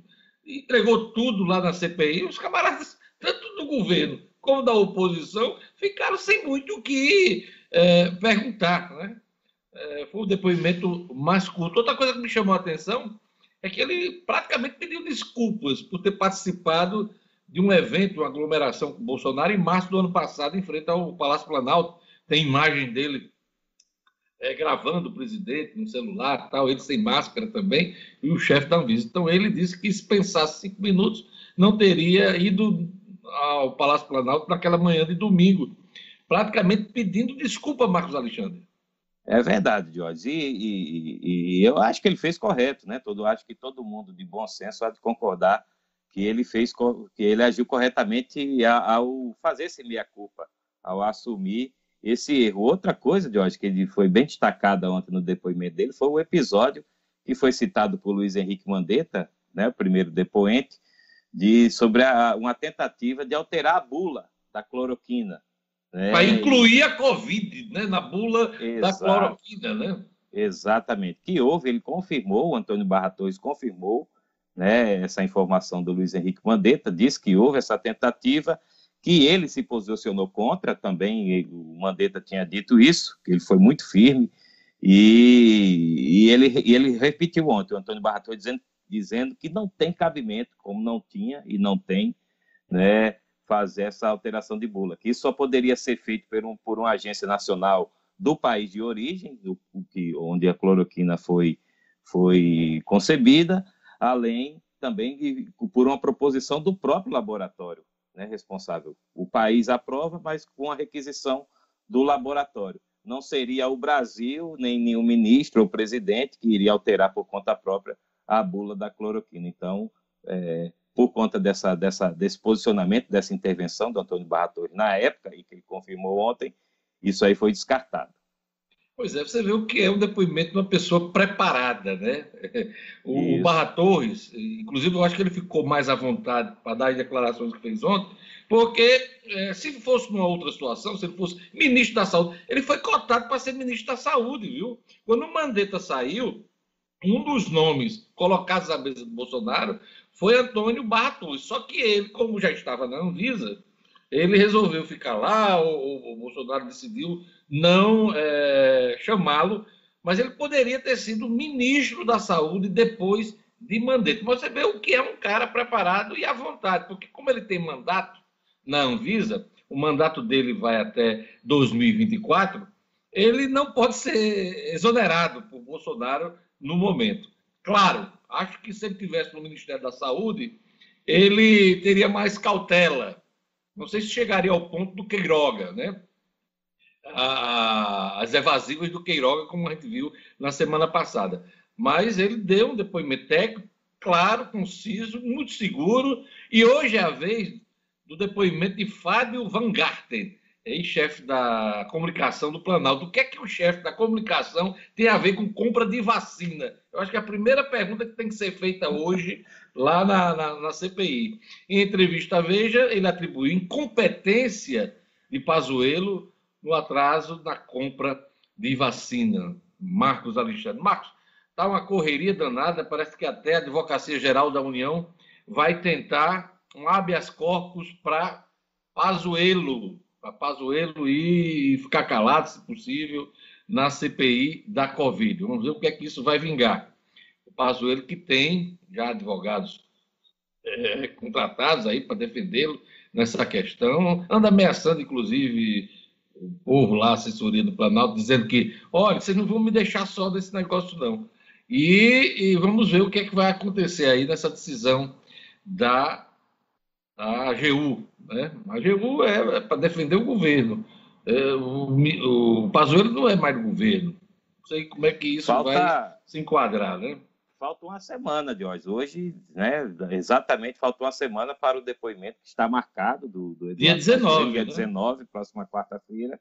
entregou tudo lá na CPI. Os camaradas tanto do governo como da oposição, ficaram sem muito o que é, perguntar. Né? É, foi o depoimento mais curto. Outra coisa que me chamou a atenção é que ele praticamente pediu desculpas por ter participado de um evento, uma aglomeração com Bolsonaro, em março do ano passado, em frente ao Palácio Planalto. Tem imagem dele é, gravando o presidente no celular, tal, ele sem máscara também, e o chefe da Anvisa. Então, ele disse que se pensasse cinco minutos, não teria ido ao Palácio Planalto naquela manhã de domingo, praticamente pedindo desculpa Marcos Alexandre. É verdade, Jorge. E, e, e, eu acho que ele fez correto, né? Todo, acho que todo mundo de bom senso há de concordar que ele fez, que ele agiu corretamente ao fazer esse meia-culpa, ao assumir esse erro. Outra coisa, Jorge, que ele foi bem destacada ontem no depoimento dele, foi o episódio que foi citado por Luiz Henrique Mandetta, né, o primeiro depoente, de, sobre a, uma tentativa de alterar a bula da cloroquina. Né? Para incluir a Covid né? na bula Exato. da cloroquina, né? Exatamente. Que houve, ele confirmou, o Antônio Barra Torres confirmou né, essa informação do Luiz Henrique Mandetta, disse que houve essa tentativa, que ele se posicionou contra, também o Mandetta tinha dito isso, que ele foi muito firme, e, e, ele, e ele repetiu ontem, o Antônio Barra dizendo dizendo que não tem cabimento, como não tinha e não tem, né, fazer essa alteração de bula, que isso só poderia ser feito por, um, por uma agência nacional do país de origem, do, que, onde a cloroquina foi, foi concebida, além também de, por uma proposição do próprio laboratório né, responsável. O país aprova, mas com a requisição do laboratório. Não seria o Brasil, nem nenhum ministro ou presidente que iria alterar por conta própria a bula da cloroquina. Então, é, por conta dessa, dessa, desse posicionamento, dessa intervenção do Antônio Barra Torres na época, e que ele confirmou ontem, isso aí foi descartado. Pois é, você vê o que é um depoimento de uma pessoa preparada, né? [laughs] O, Barra Torres, inclusive, eu acho que ele ficou mais à vontade para dar as declarações que fez ontem, porque é, se fosse numa outra situação, se ele fosse ministro da Saúde, ele foi cotado para ser ministro da Saúde, viu? Quando o Mandetta saiu, um dos nomes colocados à mesa do Bolsonaro foi Antônio Barros. Só que ele, como já estava na Anvisa, ele resolveu ficar lá, o, o Bolsonaro decidiu não é, chamá-lo, mas ele poderia ter sido ministro da Saúde depois de Mandetta. Você vê o que é um cara preparado e à vontade, porque como ele tem mandato na Anvisa, o mandato dele vai até 2024, ele não pode ser exonerado por Bolsonaro no momento. Claro, acho que se ele tivesse no Ministério da Saúde, ele teria mais cautela. Não sei se chegaria ao ponto do Queiroga, né? As evasivas do Queiroga, como a gente viu na semana passada. Mas ele deu um depoimento técnico, claro, conciso, muito seguro, e hoje é a vez do depoimento de Fábio Van Garten, ex-chefe da comunicação do Planalto. O que é que o chefe da comunicação tem a ver com compra de vacina? Eu acho que a primeira pergunta que tem que ser feita hoje lá na, na, na CPI. Em entrevista à Veja, ele atribuiu incompetência de Pazuello no atraso na compra de vacina. Marcos Alexandre. Marcos, está uma correria danada, parece que até a Advocacia Geral da União vai tentar um habeas corpus para Pazuello, para Pazuello ir e ficar calado, se possível, na CPI da Covid. Vamos ver o que é que isso vai vingar. Pazuello que tem já advogados é, contratados aí para defendê-lo nessa questão, anda ameaçando, inclusive, o povo lá, a assessoria do Planalto, dizendo que, olha, vocês não vão me deixar só desse negócio, não. E, e vamos ver o que é que vai acontecer aí nessa decisão da, da AGU. Né? A AGU é, é para defender o governo. É, o, o Pazuello não é mais do governo. Não sei como é que isso Falta... vai se enquadrar, né? Falta uma semana de hoje. Hoje, né, exatamente, faltou uma semana para o depoimento que está marcado do, do dia 19. Dia né? 19, próxima quarta-feira.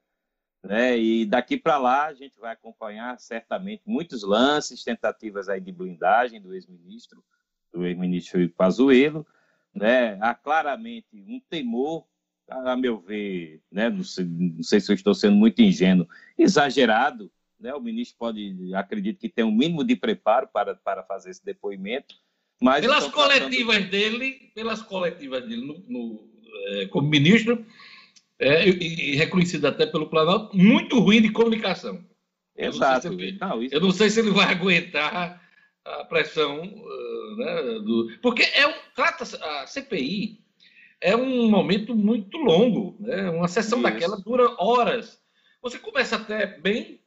Né, e daqui para lá a gente vai acompanhar certamente muitos lances, tentativas aí de blindagem do ex-ministro, do ex-ministro Pazuello. Né, há claramente um temor, a meu ver, né, não sei, não sei se eu estou sendo muito ingênuo, exagerado, né? O ministro pode, acredito que tem um mínimo de preparo para, para fazer esse depoimento. Mas pelas coletivas tratando... dele, pelas coletivas dele no, no é, como ministro, é, e, e, reconhecido até pelo Planalto, muito ruim de comunicação. Exato. Eu não, ele, não, isso... eu não sei se ele vai aguentar a pressão, uh, né, do... porque é um, trata a CPI é um momento muito longo, né? Uma sessão isso. daquela dura horas. Você começa até bem,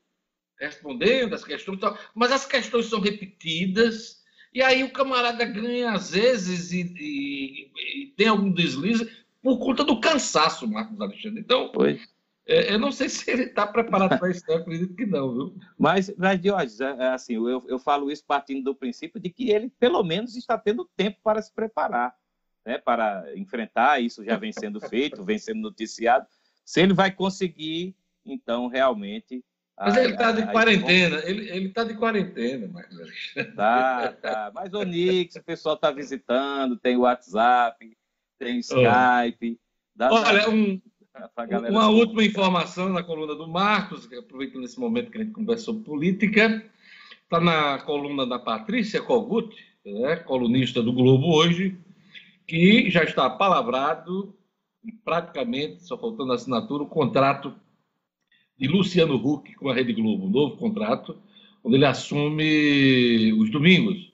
respondendo as questões, mas as questões são repetidas, e aí o camarada ganha às vezes e, e, e tem algum deslize por conta do cansaço, Marcos Alexandre. Então, é, eu não sei [laughs] se ele está preparado para isso, eu acredito que não, viu? Mas, mas Diógenes, é, é assim, eu, eu falo isso partindo do princípio de que ele, pelo menos, está tendo tempo para se preparar, né, para enfrentar, isso já vem sendo feito, vem sendo noticiado. Se ele vai conseguir, então, realmente, mas ele está de quarentena, ele está de quarentena, Marcos Alexandre. Tá, tá. Mas o Nix, o pessoal está visitando, tem o WhatsApp, tem o Skype. Olha, um, uma última informação na coluna do Marcos, aproveitando esse momento que a gente conversa sobre política, está na coluna da Patrícia Kogut, né, colunista do Globo hoje, que já está palavrado, praticamente, só faltando assinatura, o contrato de Luciano Huck com a Rede Globo, um novo contrato, onde ele assume os domingos,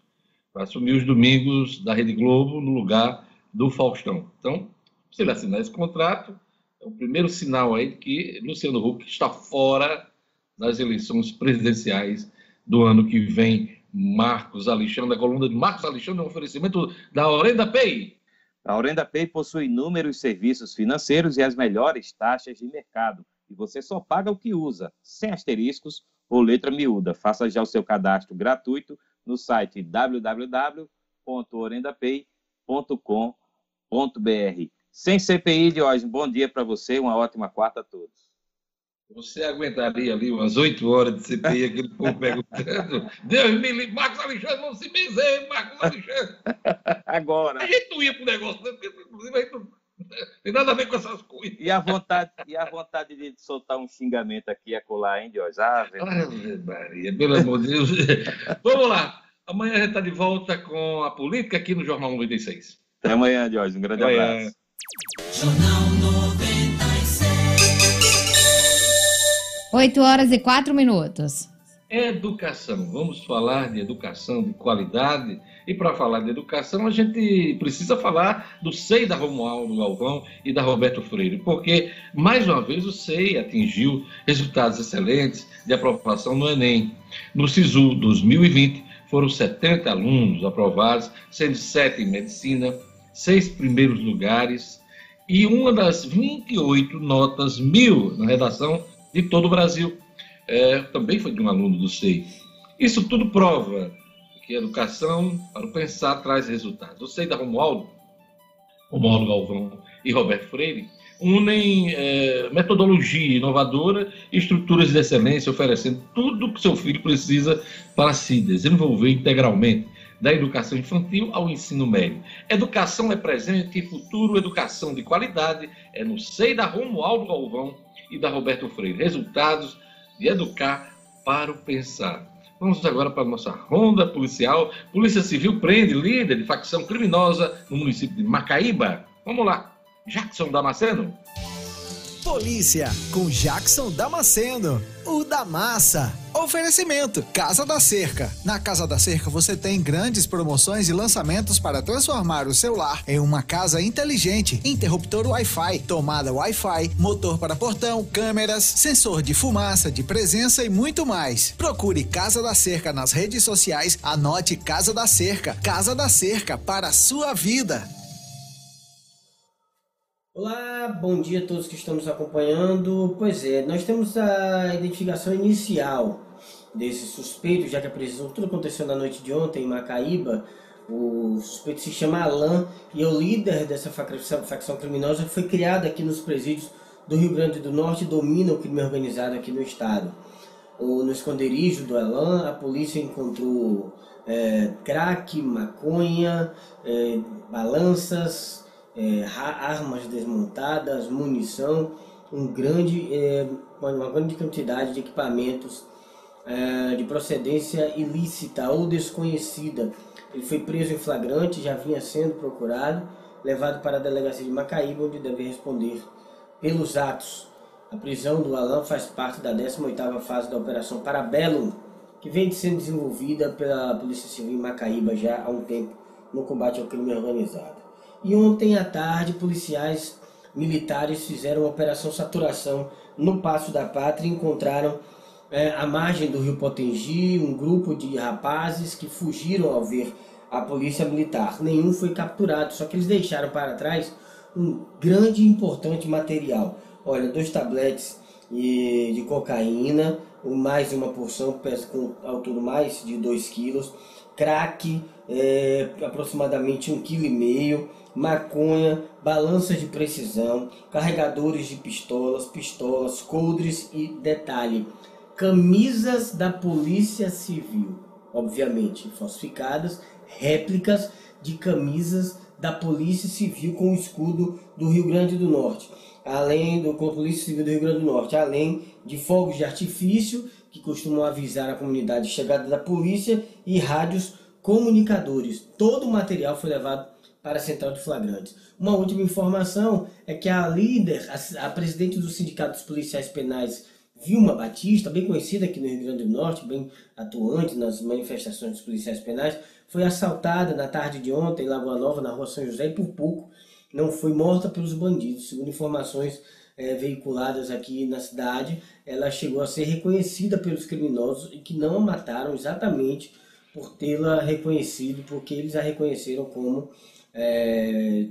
vai assumir os domingos da Rede Globo no lugar do Faustão. Então, se ele assinar esse contrato, é o primeiro sinal aí que Luciano Huck está fora das eleições presidenciais do ano que vem. Marcos Alexandre, a coluna de Marcos Alexandre, um oferecimento da Orenda Pay. A Orenda Pay possui inúmeros serviços financeiros e as melhores taxas de mercado e você só paga o que usa, sem asteriscos ou letra miúda. Faça já o seu cadastro gratuito no site www.orendapay.com.br. Sem CPI de hoje, bom dia para você, uma ótima quarta a todos. Você aguentaria ali umas oito horas de CPI, [laughs] aquele povo perguntando. Deus me livre, Marcos Alexandre, não se benzer, Marcos Alexandre. [laughs] Agora. A gente não ia pro negócio, porque, inclusive, a gente não tem nada a ver com essas coisas. E a vontade, e a vontade de soltar um xingamento aqui e acolá, hein, Dios? Ah, Maria, pelo amor de Deus. [laughs] Vamos lá. Amanhã a gente está de volta com a política aqui no Jornal 96. Até amanhã, Dios. Um grande amanhã. abraço. Jornal 96. 8 horas e 4 minutos. Educação. Vamos falar de educação de qualidade E para falar de educação, a gente precisa falar do SEI da Romualdo Galvão e da Roberto Freire, porque, mais uma vez, o SEI atingiu resultados excelentes de aprovação no Enem. No SISU 2020, foram 70 alunos aprovados, sendo sete em medicina, seis primeiros lugares e uma das 28 notas mil na redação de todo o Brasil. É, também foi de um aluno do SEI. Isso tudo prova que educação para o pensar traz resultados. SEI da Romualdo, Romualdo Galvão e Roberto Freire unem é, metodologia inovadora e estruturas de excelência, oferecendo tudo o que seu filho precisa para se desenvolver integralmente, da educação infantil ao ensino médio. Educação é presente e futuro, educação de qualidade é no SEI da Romualdo Galvão e da Roberto Freire. Resultados de educar para o pensar. Vamos agora para a nossa ronda policial. Polícia Civil prende líder de facção criminosa no município de Macaíba. Vamos lá. Jackson Damasceno. Polícia, com Jackson Damasceno, o da massa. Oferecimento: Casa da Cerca. Na Casa da Cerca você tem grandes promoções e lançamentos para transformar o seu lar em uma casa inteligente. Interruptor Wi-Fi, tomada Wi-Fi, motor para portão, câmeras, sensor de fumaça, de presença e muito mais. Procure Casa da Cerca nas redes sociais, anote Casa da Cerca. Casa da Cerca para a sua vida. Olá, bom dia a todos que estão nos acompanhando. Pois é, nós temos a identificação inicial desse suspeito, já que a prisão tudo aconteceu na noite de ontem em Macaíba. O suspeito se chama Alain e é o líder dessa facção criminosa que foi criada aqui nos presídios do Rio Grande do Norte e domina o crime organizado aqui no estado. No esconderijo do Alain, a polícia encontrou é, crack, maconha, é, balanças, é, armas desmontadas, munição, um grande, é, uma grande quantidade de equipamentos é, de procedência ilícita ou desconhecida. Ele foi preso em flagrante, já vinha sendo procurado, levado para a delegacia de Macaíba, onde deve responder pelos atos. A prisão do Alain faz parte da 18ª fase da Operação Parabellum, que vem sendo desenvolvida pela Polícia Civil em Macaíba já há um tempo no combate ao crime organizado. E ontem à tarde, policiais militares fizeram uma operação saturação no Passo da Pátria e encontraram é, à margem do rio Potengi um grupo de rapazes que fugiram ao ver a polícia militar. Nenhum foi capturado, só que eles deixaram para trás um grande e importante material. Olha, dois tabletes de cocaína, mais uma porção com altura mais de 2 quilos, crack, é, aproximadamente um quilo e meio, maconha, balanças de precisão, carregadores de pistolas, pistolas, coldres e detalhe, camisas da Polícia Civil, obviamente falsificadas, réplicas de camisas da Polícia Civil com o escudo do Rio Grande do Norte, além do com a Polícia Civil do Rio Grande do Norte, além de fogos de artifício que costumam avisar a comunidade de chegada da polícia e rádios comunicadores. Todo o material foi levado para a central de flagrantes. Uma última informação é que a líder, a, a presidente do Sindicato dos Policiais Penais, Vilma Batista, bem conhecida aqui no Rio Grande do Norte, bem atuante nas manifestações dos policiais penais, foi assaltada na tarde de ontem em Lagoa Nova, na rua São José, e por pouco não foi morta pelos bandidos. Segundo informações é, veiculadas aqui na cidade, ela chegou a ser reconhecida pelos criminosos e que não a mataram exatamente por tê-la reconhecido, porque eles a reconheceram como é,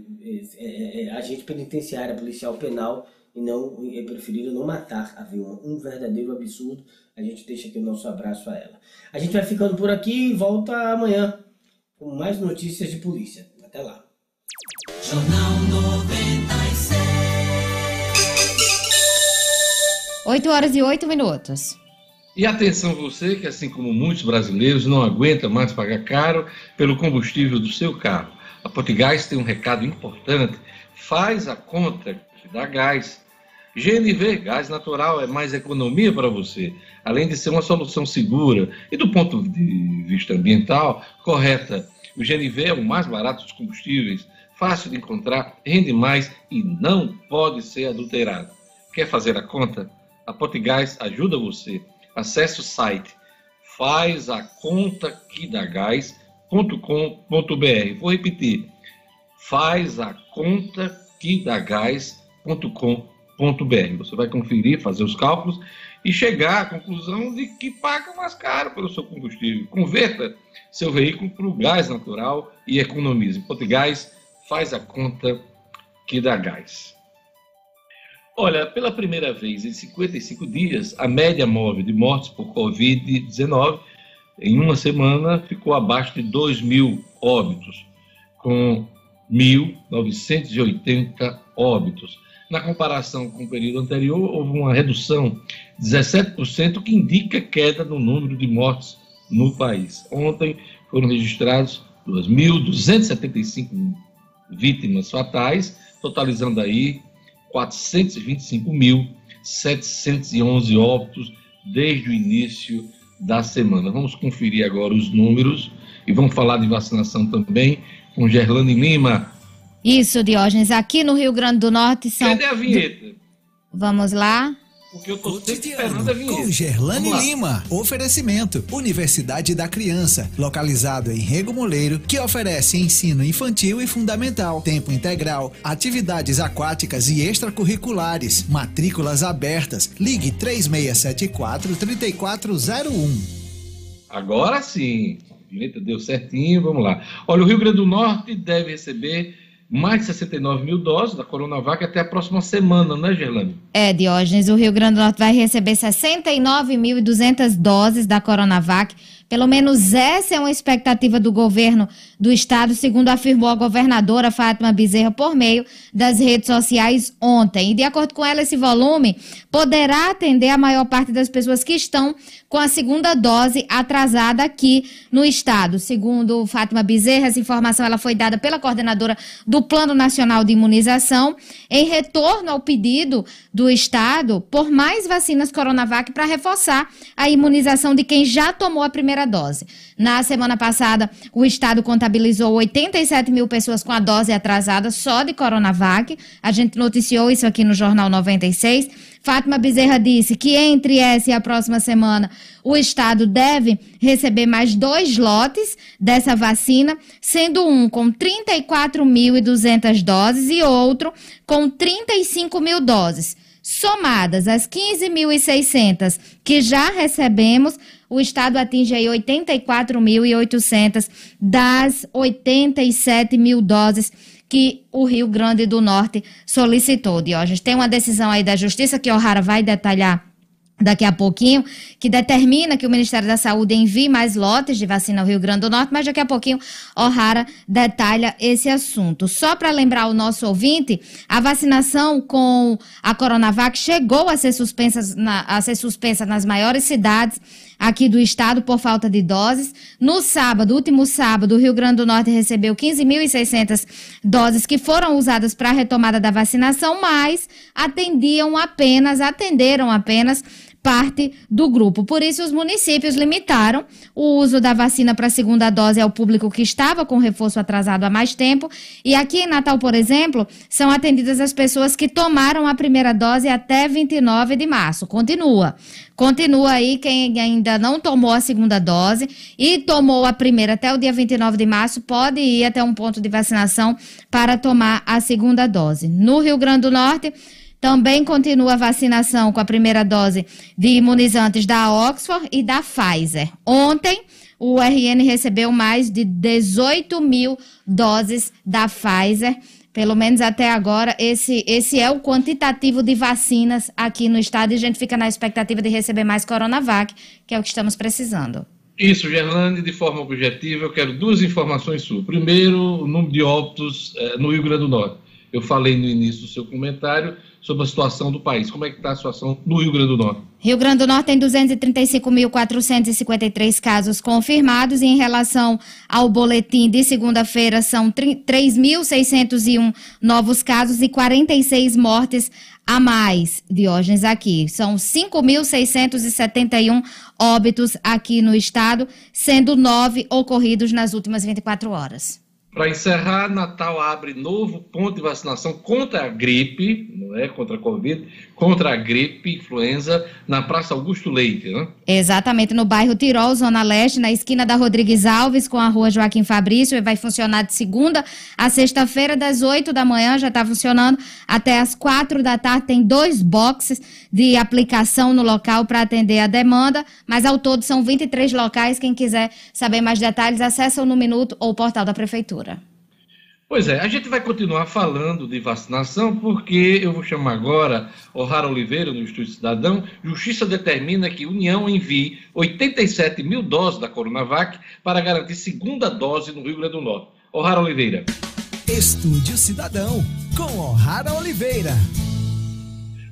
é, é, agente penitenciária, policial penal, e não é preferido não matar a Vilma. Um verdadeiro absurdo. A gente deixa aqui o nosso abraço a ela. A gente vai ficando por aqui e volta amanhã com mais notícias de polícia. Até lá. Jornal 96. 8 horas e 8 minutos. E atenção você que, assim como muitos brasileiros, não aguenta mais pagar caro pelo combustível do seu carro. A Potigás tem um recado importante. Faz a conta que dá gás. GNV, gás natural, é mais economia para você, além de ser uma solução segura e, do ponto de vista ambiental, correta. O GNV é o mais barato dos combustíveis, fácil de encontrar, rende mais e não pode ser adulterado. Quer fazer a conta? A Potigás ajuda você Acesse o site faz a conta que dá gás Vou repetir, faz a conta que dá gás.com.br. Você vai conferir, fazer os cálculos e chegar à conclusão de que paga mais caro pelo seu combustível. Converta seu veículo para o gás natural e economize. Gás faz a conta que dá gás. Olha, pela primeira vez em 55 dias, a média móvel de mortes por Covid-19 em uma semana ficou abaixo de 2 mil óbitos, com 1.980 óbitos. Na comparação com o período anterior, houve uma redução de 17%, que indica queda no número de mortes no país. Ontem foram registrados 2.275 vítimas fatais, totalizando aí 425.711 óbitos desde o início da semana. Vamos conferir agora os números e vamos falar de vacinação também com Gerlane Lima. Isso, Diógenes. Aqui no Rio Grande do Norte são. Cadê a vinheta? Vamos lá. Porque eu tô sempre esperando a vinheta. Com Gerlane Lima. Oferecimento. Universidade da Criança. Localizado em Rego Moleiro, que oferece ensino infantil e fundamental, tempo integral, atividades aquáticas e extracurriculares. Matrículas abertas. Ligue 3674 3401. Agora sim. A vinheta deu certinho, vamos lá. Olha, o Rio Grande do Norte deve receber mais de 69 mil doses da Coronavac até a próxima semana, né, Gerlane? É, Diógenes, o Rio Grande do Norte vai receber 69.200 doses da Coronavac. Pelo menos essa é uma expectativa do governo do estado, segundo afirmou a governadora Fátima Bezerra por meio das redes sociais ontem. E de acordo com ela, esse volume poderá atender a maior parte das pessoas que estão com a segunda dose atrasada aqui no estado. Segundo Fátima Bezerra, essa informação ela foi dada pela coordenadora do Plano Nacional de Imunização em retorno ao pedido do estado por mais vacinas Coronavac para reforçar a imunização de quem já tomou a primeira dose. Na semana passada, o estado contabilizou 87 mil pessoas com a dose atrasada só de Coronavac. A gente noticiou isso aqui no Jornal 96. Fátima Bezerra disse que entre essa e a próxima semana o Estado deve receber mais dois lotes dessa vacina, sendo um com 34.200 doses e outro com 35 mil doses. Somadas as 15.600 que já recebemos, o Estado atinge aí 84.800 das 87 mil doses que o Rio Grande do Norte solicitou. Diógenes, tem uma decisão aí da Justiça que O'Hara vai detalhar daqui a pouquinho, que determina que o Ministério da Saúde envie mais lotes de vacina ao Rio Grande do Norte, mas daqui a pouquinho O'Hara detalha esse assunto. Só para lembrar o nosso ouvinte, a vacinação com a Coronavac chegou a ser suspensa, na, a ser suspensa nas maiores cidades aqui do estado por falta de doses. No sábado, último sábado, o Rio Grande do Norte recebeu 15.600 doses que foram usadas para a retomada da vacinação, mas atendiam apenas, atenderam apenas parte do grupo. Por isso, os municípios limitaram o uso da vacina para a segunda dose ao público que estava com reforço atrasado há mais tempo. E aqui em Natal, por exemplo, são atendidas as pessoas que tomaram a primeira dose até 29 de março. Continua. Continua aí quem ainda não tomou a segunda dose e tomou a primeira até o dia 29 de março, pode ir até um ponto de vacinação para tomar a segunda dose. No Rio Grande do Norte, também continua a vacinação com a primeira dose de imunizantes da Oxford e da Pfizer. Ontem, o RN recebeu mais de 18 mil doses da Pfizer. Pelo menos até agora, esse, esse é o quantitativo de vacinas aqui no estado e a gente fica na expectativa de receber mais Coronavac, que é o que estamos precisando. Isso, Gerlande, de forma objetiva, eu quero duas informações suas. Primeiro, o número de óbitos eh, no Rio Grande do Norte. Eu falei no início do seu comentário sobre a situação do país. Como é que está a situação no Rio Grande do Norte? Rio Grande do Norte tem 235.453 casos confirmados e em relação ao boletim de segunda-feira são 3.601 novos casos e 46 mortes a mais, Diógenes, aqui. São 5.671 óbitos aqui no estado, sendo nove ocorridos nas últimas 24 horas. Para encerrar, Natal abre novo ponto de vacinação contra a gripe, não né, contra a Covid, contra a gripe, influenza, na Praça Augusto Leite, né? Exatamente, no bairro Tirol, Zona Leste, na esquina da Rodrigues Alves, com a rua Joaquim Fabrício, e vai funcionar de segunda a sexta-feira, das 8 da manhã, já está funcionando, até as quatro da tarde, tem dois boxes de aplicação no local para atender a demanda, mas ao todo são 23 locais, quem quiser saber mais detalhes, acessa o No Minuto ou portal da Prefeitura. Pois é, a gente vai continuar falando de vacinação, porque eu vou chamar agora o Rara Oliveira, no Instituto Cidadão. Justiça determina que União envie 87 mil doses da Coronavac para garantir segunda dose no Rio Grande do Norte. Rara Oliveira. Estúdio Cidadão, com Rara Oliveira.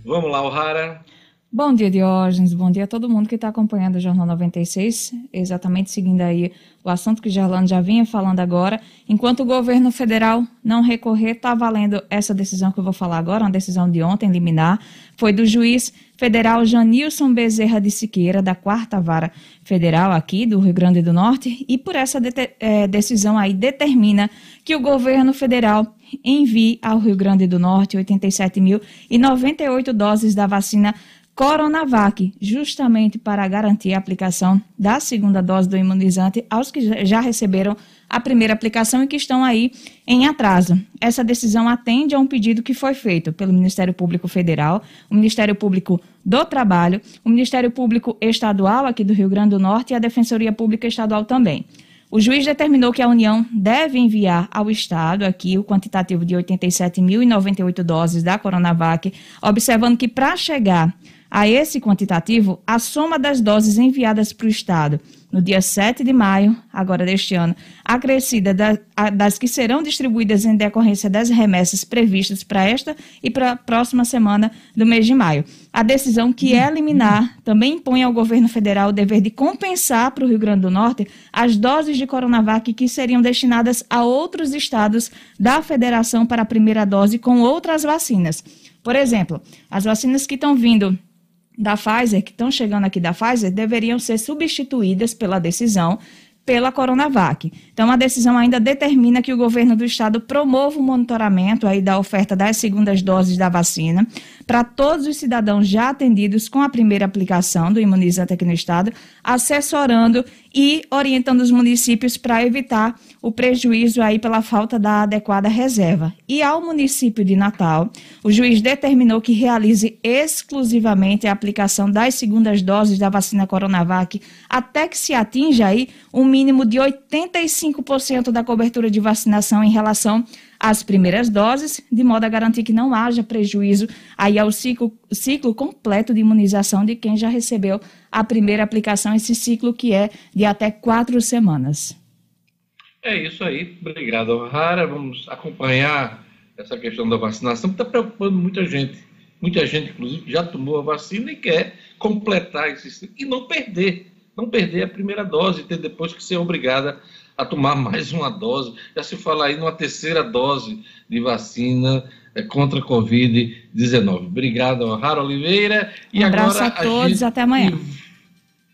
Vamos lá, O'Hara. Bom dia, Diógenes. Bom dia a todo mundo que está acompanhando o Jornal 96, exatamente seguindo aí o assunto que Gerlando já vinha falando agora. Enquanto o governo federal não recorrer, está valendo essa decisão que eu vou falar agora, uma decisão de ontem, liminar, foi do juiz federal Janilson Bezerra de Siqueira, da quarta vara federal aqui do Rio Grande do Norte, e por essa de é, decisão aí determina que o governo federal envie ao Rio Grande do Norte 87.098 doses da vacina Coronavac, justamente para garantir a aplicação da segunda dose do imunizante aos que já receberam a primeira aplicação e que estão aí em atraso. Essa decisão atende a um pedido que foi feito pelo Ministério Público Federal, o Ministério Público do Trabalho, o Ministério Público Estadual aqui do Rio Grande do Norte e a Defensoria Pública Estadual também. O juiz determinou que a União deve enviar ao Estado aqui o quantitativo de 87.098 doses da Coronavac, observando que para chegar a esse quantitativo, a soma das doses enviadas para o Estado no dia 7 de maio, agora deste ano, acrescida das que serão distribuídas em decorrência das remessas previstas para esta e para a próxima semana do mês de maio. A decisão que é liminar também impõe ao governo federal o dever de compensar para o Rio Grande do Norte as doses de Coronavac que seriam destinadas a outros estados da federação para a primeira dose com outras vacinas. Por exemplo, as vacinas que estão vindo da Pfizer, que estão chegando aqui da Pfizer, deveriam ser substituídas pela decisão pela Coronavac. Então, a decisão ainda determina que o governo do estado promova o monitoramento aí da oferta das segundas doses da vacina para todos os cidadãos já atendidos com a primeira aplicação do imunizante aqui no estado, assessorando e orientando os municípios para evitar o prejuízo aí pela falta da adequada reserva. E ao município de Natal, o juiz determinou que realize exclusivamente a aplicação das segundas doses da vacina Coronavac até que se atinja aí um mínimo de 85% da cobertura de vacinação em relação às primeiras doses, de modo a garantir que não haja prejuízo aí ao ciclo, ciclo completo de imunização de quem já recebeu a primeira aplicação, esse ciclo que é de até quatro semanas. É isso aí. Obrigado, Rara. Vamos acompanhar essa questão da vacinação, que está preocupando muita gente. Muita gente, inclusive, já tomou a vacina e quer completar esse e não perder, não perder a primeira dose e ter depois que ser obrigada a tomar mais uma dose. Já se fala aí numa terceira dose de vacina é, contra a Covid-19. Obrigado, Rara Oliveira. E um abraço agora, a todos, a gente, até amanhã.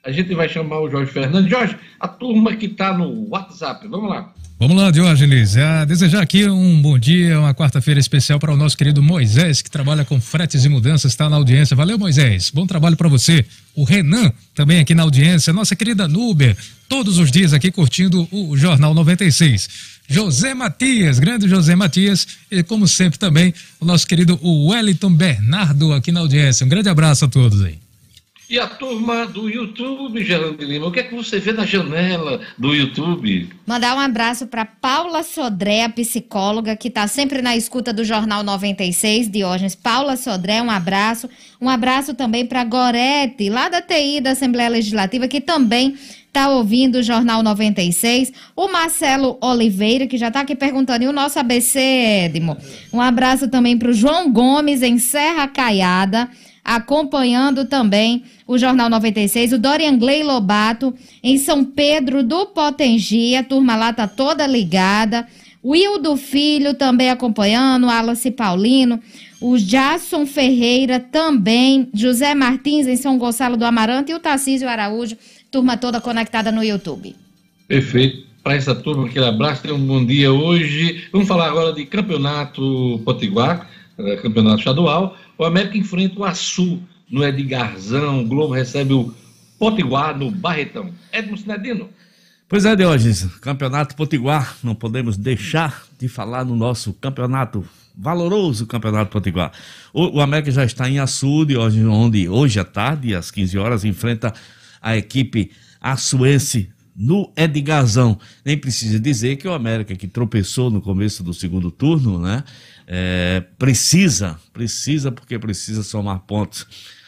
A gente vai chamar o Jorge Fernandes. Jorge, a turma que está no WhatsApp, vamos lá. Vamos lá, Diógenes. A desejar aqui um bom dia, uma quarta-feira especial para o nosso querido Moisés, que trabalha com fretes e mudanças, está na audiência. Valeu, Moisés. Bom trabalho para você. O Renan, também aqui na audiência. Nossa querida Nuber, todos os dias aqui curtindo o Jornal 96. José Matias, grande José Matias, e como sempre também o nosso querido Wellington Bernardo aqui na audiência. Um grande abraço a todos aí. E a turma do YouTube, Gerando Lima, o que é que você vê na janela do YouTube? Mandar um abraço para Paula Sodré, a psicóloga, que está sempre na escuta do Jornal 96, Diógenes. Paula Sodré, um abraço. Um abraço também para Gorete, lá da TI da Assembleia Legislativa, que também está ouvindo o Jornal 96. O Marcelo Oliveira, que já está aqui perguntando, e o nosso ABC, Edmo? Um abraço também para o João Gomes, em Serra Caiada acompanhando também o Jornal 96, o Dorian Gley Lobato, em São Pedro do Potengi, a turma lá tá toda ligada, o Hildo Filho também acompanhando, Alice Paulino, o Jason Ferreira também, José Martins em São Gonçalo do Amarante e o Tarcísio Araújo, turma toda conectada no YouTube. Perfeito. Para essa turma, aquele abraço, tenha um bom dia hoje. Vamos falar agora de Campeonato Potiguar é, campeonato estadual. O América enfrenta o Açu no Edgarzão. O Globo recebe o Potiguar no Barretão. Edmo Sinedino. Pois é, Diógenes, Campeonato Potiguar, não podemos deixar de falar no nosso campeonato, valoroso Campeonato Potiguar. O, o América já está em Açude, hoje, onde hoje à tarde, às 15 horas, enfrenta a equipe açuense no Edgarzão. Nem precisa dizer que o América, que tropeçou no começo do segundo turno, né, é, precisa, precisa, porque precisa somar pontos.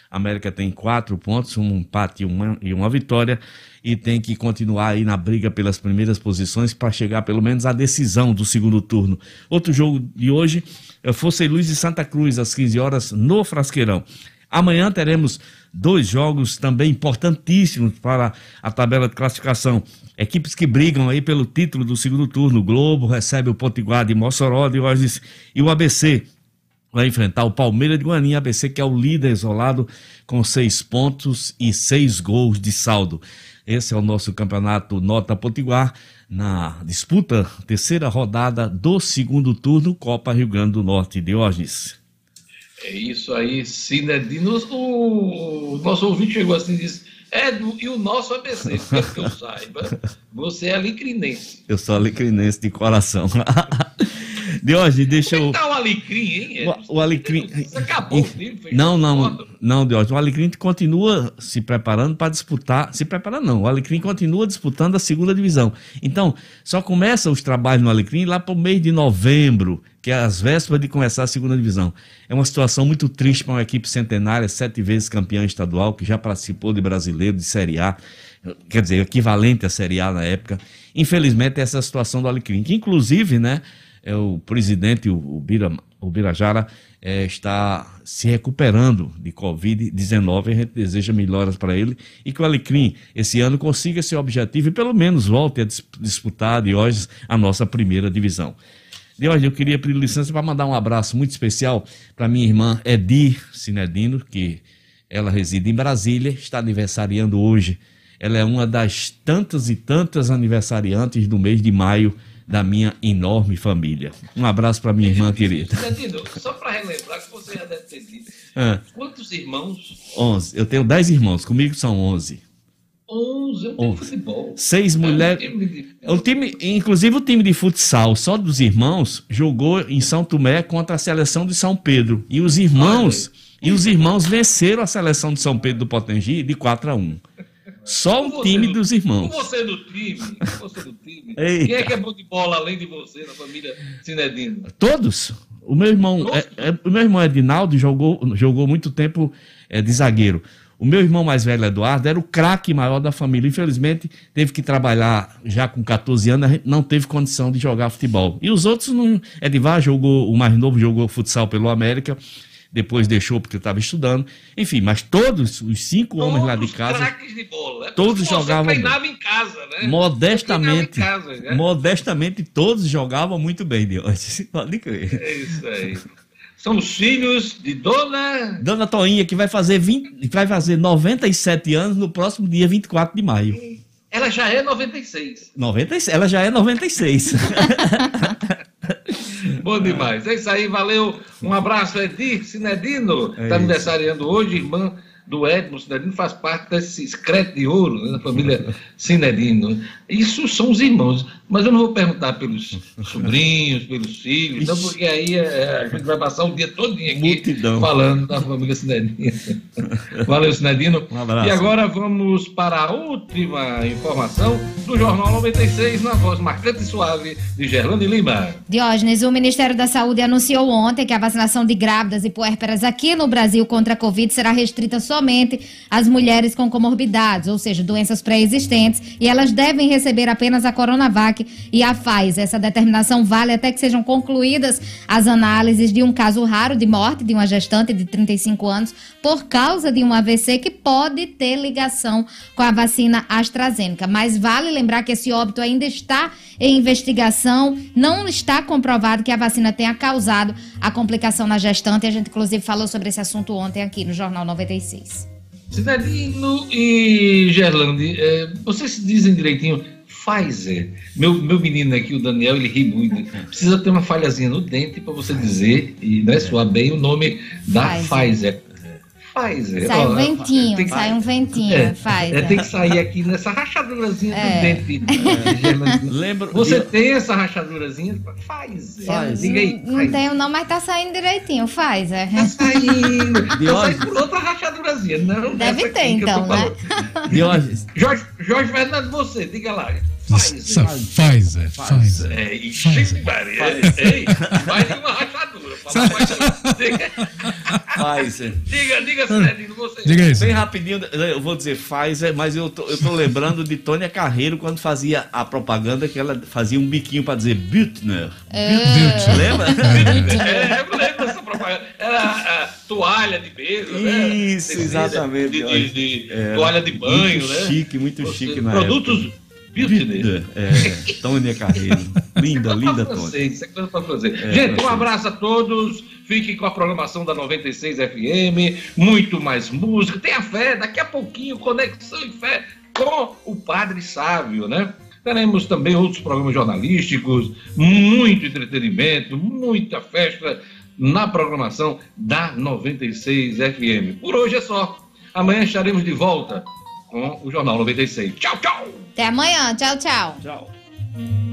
A América tem quatro pontos, um empate e uma, e uma vitória e tem que continuar aí na briga pelas primeiras posições para chegar pelo menos à decisão do segundo turno. Outro jogo de hoje é Fosse Luiz e Santa Cruz, às 15 horas, no Frasqueirão. Amanhã teremos dois jogos também importantíssimos para a tabela de classificação. Equipes que brigam aí pelo título do segundo turno. O Globo recebe o Potiguar de Mossoró de hoje e o ABC vai enfrentar o Palmeiras de Guaninha, ABC que é o líder isolado com seis pontos e seis gols de saldo. Esse é o nosso campeonato Nota Potiguar, na disputa, terceira rodada do segundo turno, Copa Rio Grande do Norte. Diógenes. É isso aí, Cinedino. O, nosso ouvinte chegou assim e disse: é, e o nosso ABC, [laughs] que eu saiba, você é alecrinense. Eu sou alecrinense de coração. [laughs] De hoje, deixa eu. Tá o Alecrim, hein? O, o Alecrim. Você acabou o filme, Não, não, não, de hoje. O Alecrim continua se preparando para disputar. Se preparando, não. O Alecrim continua disputando a segunda divisão. Então, só começa os trabalhos no Alecrim lá para o mês de novembro, que é as vésperas de começar a segunda divisão. É uma situação muito triste para uma equipe centenária, sete vezes campeã estadual, que já participou de brasileiro, de Série A quer dizer, equivalente à Série A na época. Infelizmente, essa é a situação do Alecrim, que inclusive, né, é, o presidente, o, o, Bira, o Birajara, é, está se recuperando de Covid-19. A gente deseja melhoras para ele e que o Alecrim, esse ano, consiga esse objetivo e pelo menos volte a disputar de hoje a nossa primeira divisão. De hoje, eu queria pedir licença para mandar um abraço muito especial para minha irmã Edir Sinedino, que ela reside em Brasília, está aniversariando hoje. Ela é uma das tantas e tantas aniversariantes do mês de maio da minha enorme família. Um abraço para minha irmã querida. Só para relembrar que você já deve ter dito. Ah. Quantos irmãos? Onze. Eu tenho dez irmãos, comigo são onze. Onze, eu tenho futebol. Seis é mulheres. Um o time, inclusive o time de futsal, só dos irmãos, jogou em São Tomé contra a seleção de São Pedro. E os irmãos, e os irmãos venceram a seleção de São Pedro do Potengi de 4 a 1. Só o time dos irmãos. Você do time, você do time. Quem é que é bom de bola além de você na família Cinedino? Todos. O meu irmão, é, é, o meu irmão Edinaldo jogou, jogou muito tempo é, de zagueiro. O meu irmão mais velho, Eduardo, era o craque maior da família. Infelizmente, teve que trabalhar já com 14 anos, não teve condição de jogar futebol. E os outros não. Edivar jogou, o mais novo jogou futsal pelo América depois deixou porque estava estudando. Enfim, mas todos os cinco todos homens lá de casa. De bola, né? Todos jogavam. treinava em casa, né? Modestamente. Em casa, né? Modestamente, todos jogavam muito bem, Deus. [laughs] Pode crer. É isso aí. São os filhos de Dona. Dona Toinha, que vai fazer, 20, vai fazer 97 anos no próximo dia 24 de maio. Ela já é 96. 96 ela já é 96. [laughs] [laughs] Bom demais. É isso aí, valeu. Um abraço, Edir Sinedino. Está é aniversariando hoje, irmã do Edmo Sinedino, faz parte desse excreto de ouro né, da família Sinedino. Isso são os irmãos. Mas eu não vou perguntar pelos sobrinhos, pelos filhos, não, porque aí é, a gente vai passar o dia todo aqui Multidão. falando da família Sinedino. [laughs] Valeu, Sinedino. Um abraço. E agora vamos para a última informação do Jornal 96, na voz marcante e suave de Gerlane Lima. Diógenes, o Ministério da Saúde anunciou ontem que a vacinação de grávidas e puérperas aqui no Brasil contra a Covid será restrita somente às mulheres com comorbidades, ou seja, doenças pré-existentes, e elas devem receber apenas a Coronavac e a Pfizer. Essa determinação vale até que sejam concluídas as análises de um caso raro de morte de uma gestante de 35 anos por causa de um AVC que pode ter ligação com a vacina AstraZeneca. Mas vale lembrar que esse óbito ainda está em investigação, não está comprovado que a vacina tenha causado a complicação na gestante. A gente, inclusive, falou sobre esse assunto ontem aqui no Jornal 96. Cidadino e Gerlande, é, vocês dizem direitinho Pfizer. Meu, meu menino aqui, o Daniel, ele ri muito. Precisa ter uma falhazinha no dente para você dizer e né, soar bem o nome da Pfizer. Pfizer. Pfizer. Sai um ventinho, que, sai um ventinho, é, Pfizer. É, tem que sair aqui nessa rachadurazinha é. do dente. [laughs] É, Lembra, Você de... tem essa rachadurazinha? Pfizer. Pfizer. Diga aí. Não, não tenho não, mas tá saindo direitinho, Pfizer. Tá saindo. [laughs] tá saindo por outra rachadurazinha. Não, Deve ter então, né? Jorge, Jorge Fernando, você, diga lá. Pfizer. Pfizer. Pfizer. É, ixi, Maria. Ei, mais de uma rachadura. Fala Pfizer. Diga, diga, Fredinho, você. Diga isso. Bem rapidinho, eu vou dizer Pfizer, mas eu tô, eu tô lembrando de Tônia Carreiro quando fazia a propaganda que ela fazia um biquinho para dizer Büttner. É. Büttner. Lembra? é, eu lembro dessa propaganda. Era a toalha de beijo, né? Isso, exatamente. De, de, de, de é, toalha de banho, muito né? Chique, muito Você, chique na Produtos época. Beauty É, Tônia Carreiro. linda, linda Tônia. Isso é coisa para fazer. É, Gente, um abraço a todos. Fiquem com a programação da 96 FM. Muito mais música. Tenha fé. Daqui a pouquinho, Conexão e Fé com o Padre Sávio, né? Teremos também outros programas jornalísticos, muito entretenimento, muita festa na programação da 96 FM. Por hoje é só. Amanhã estaremos de volta com o Jornal 96. Tchau, tchau! Até amanhã. Tchau, tchau. Tchau.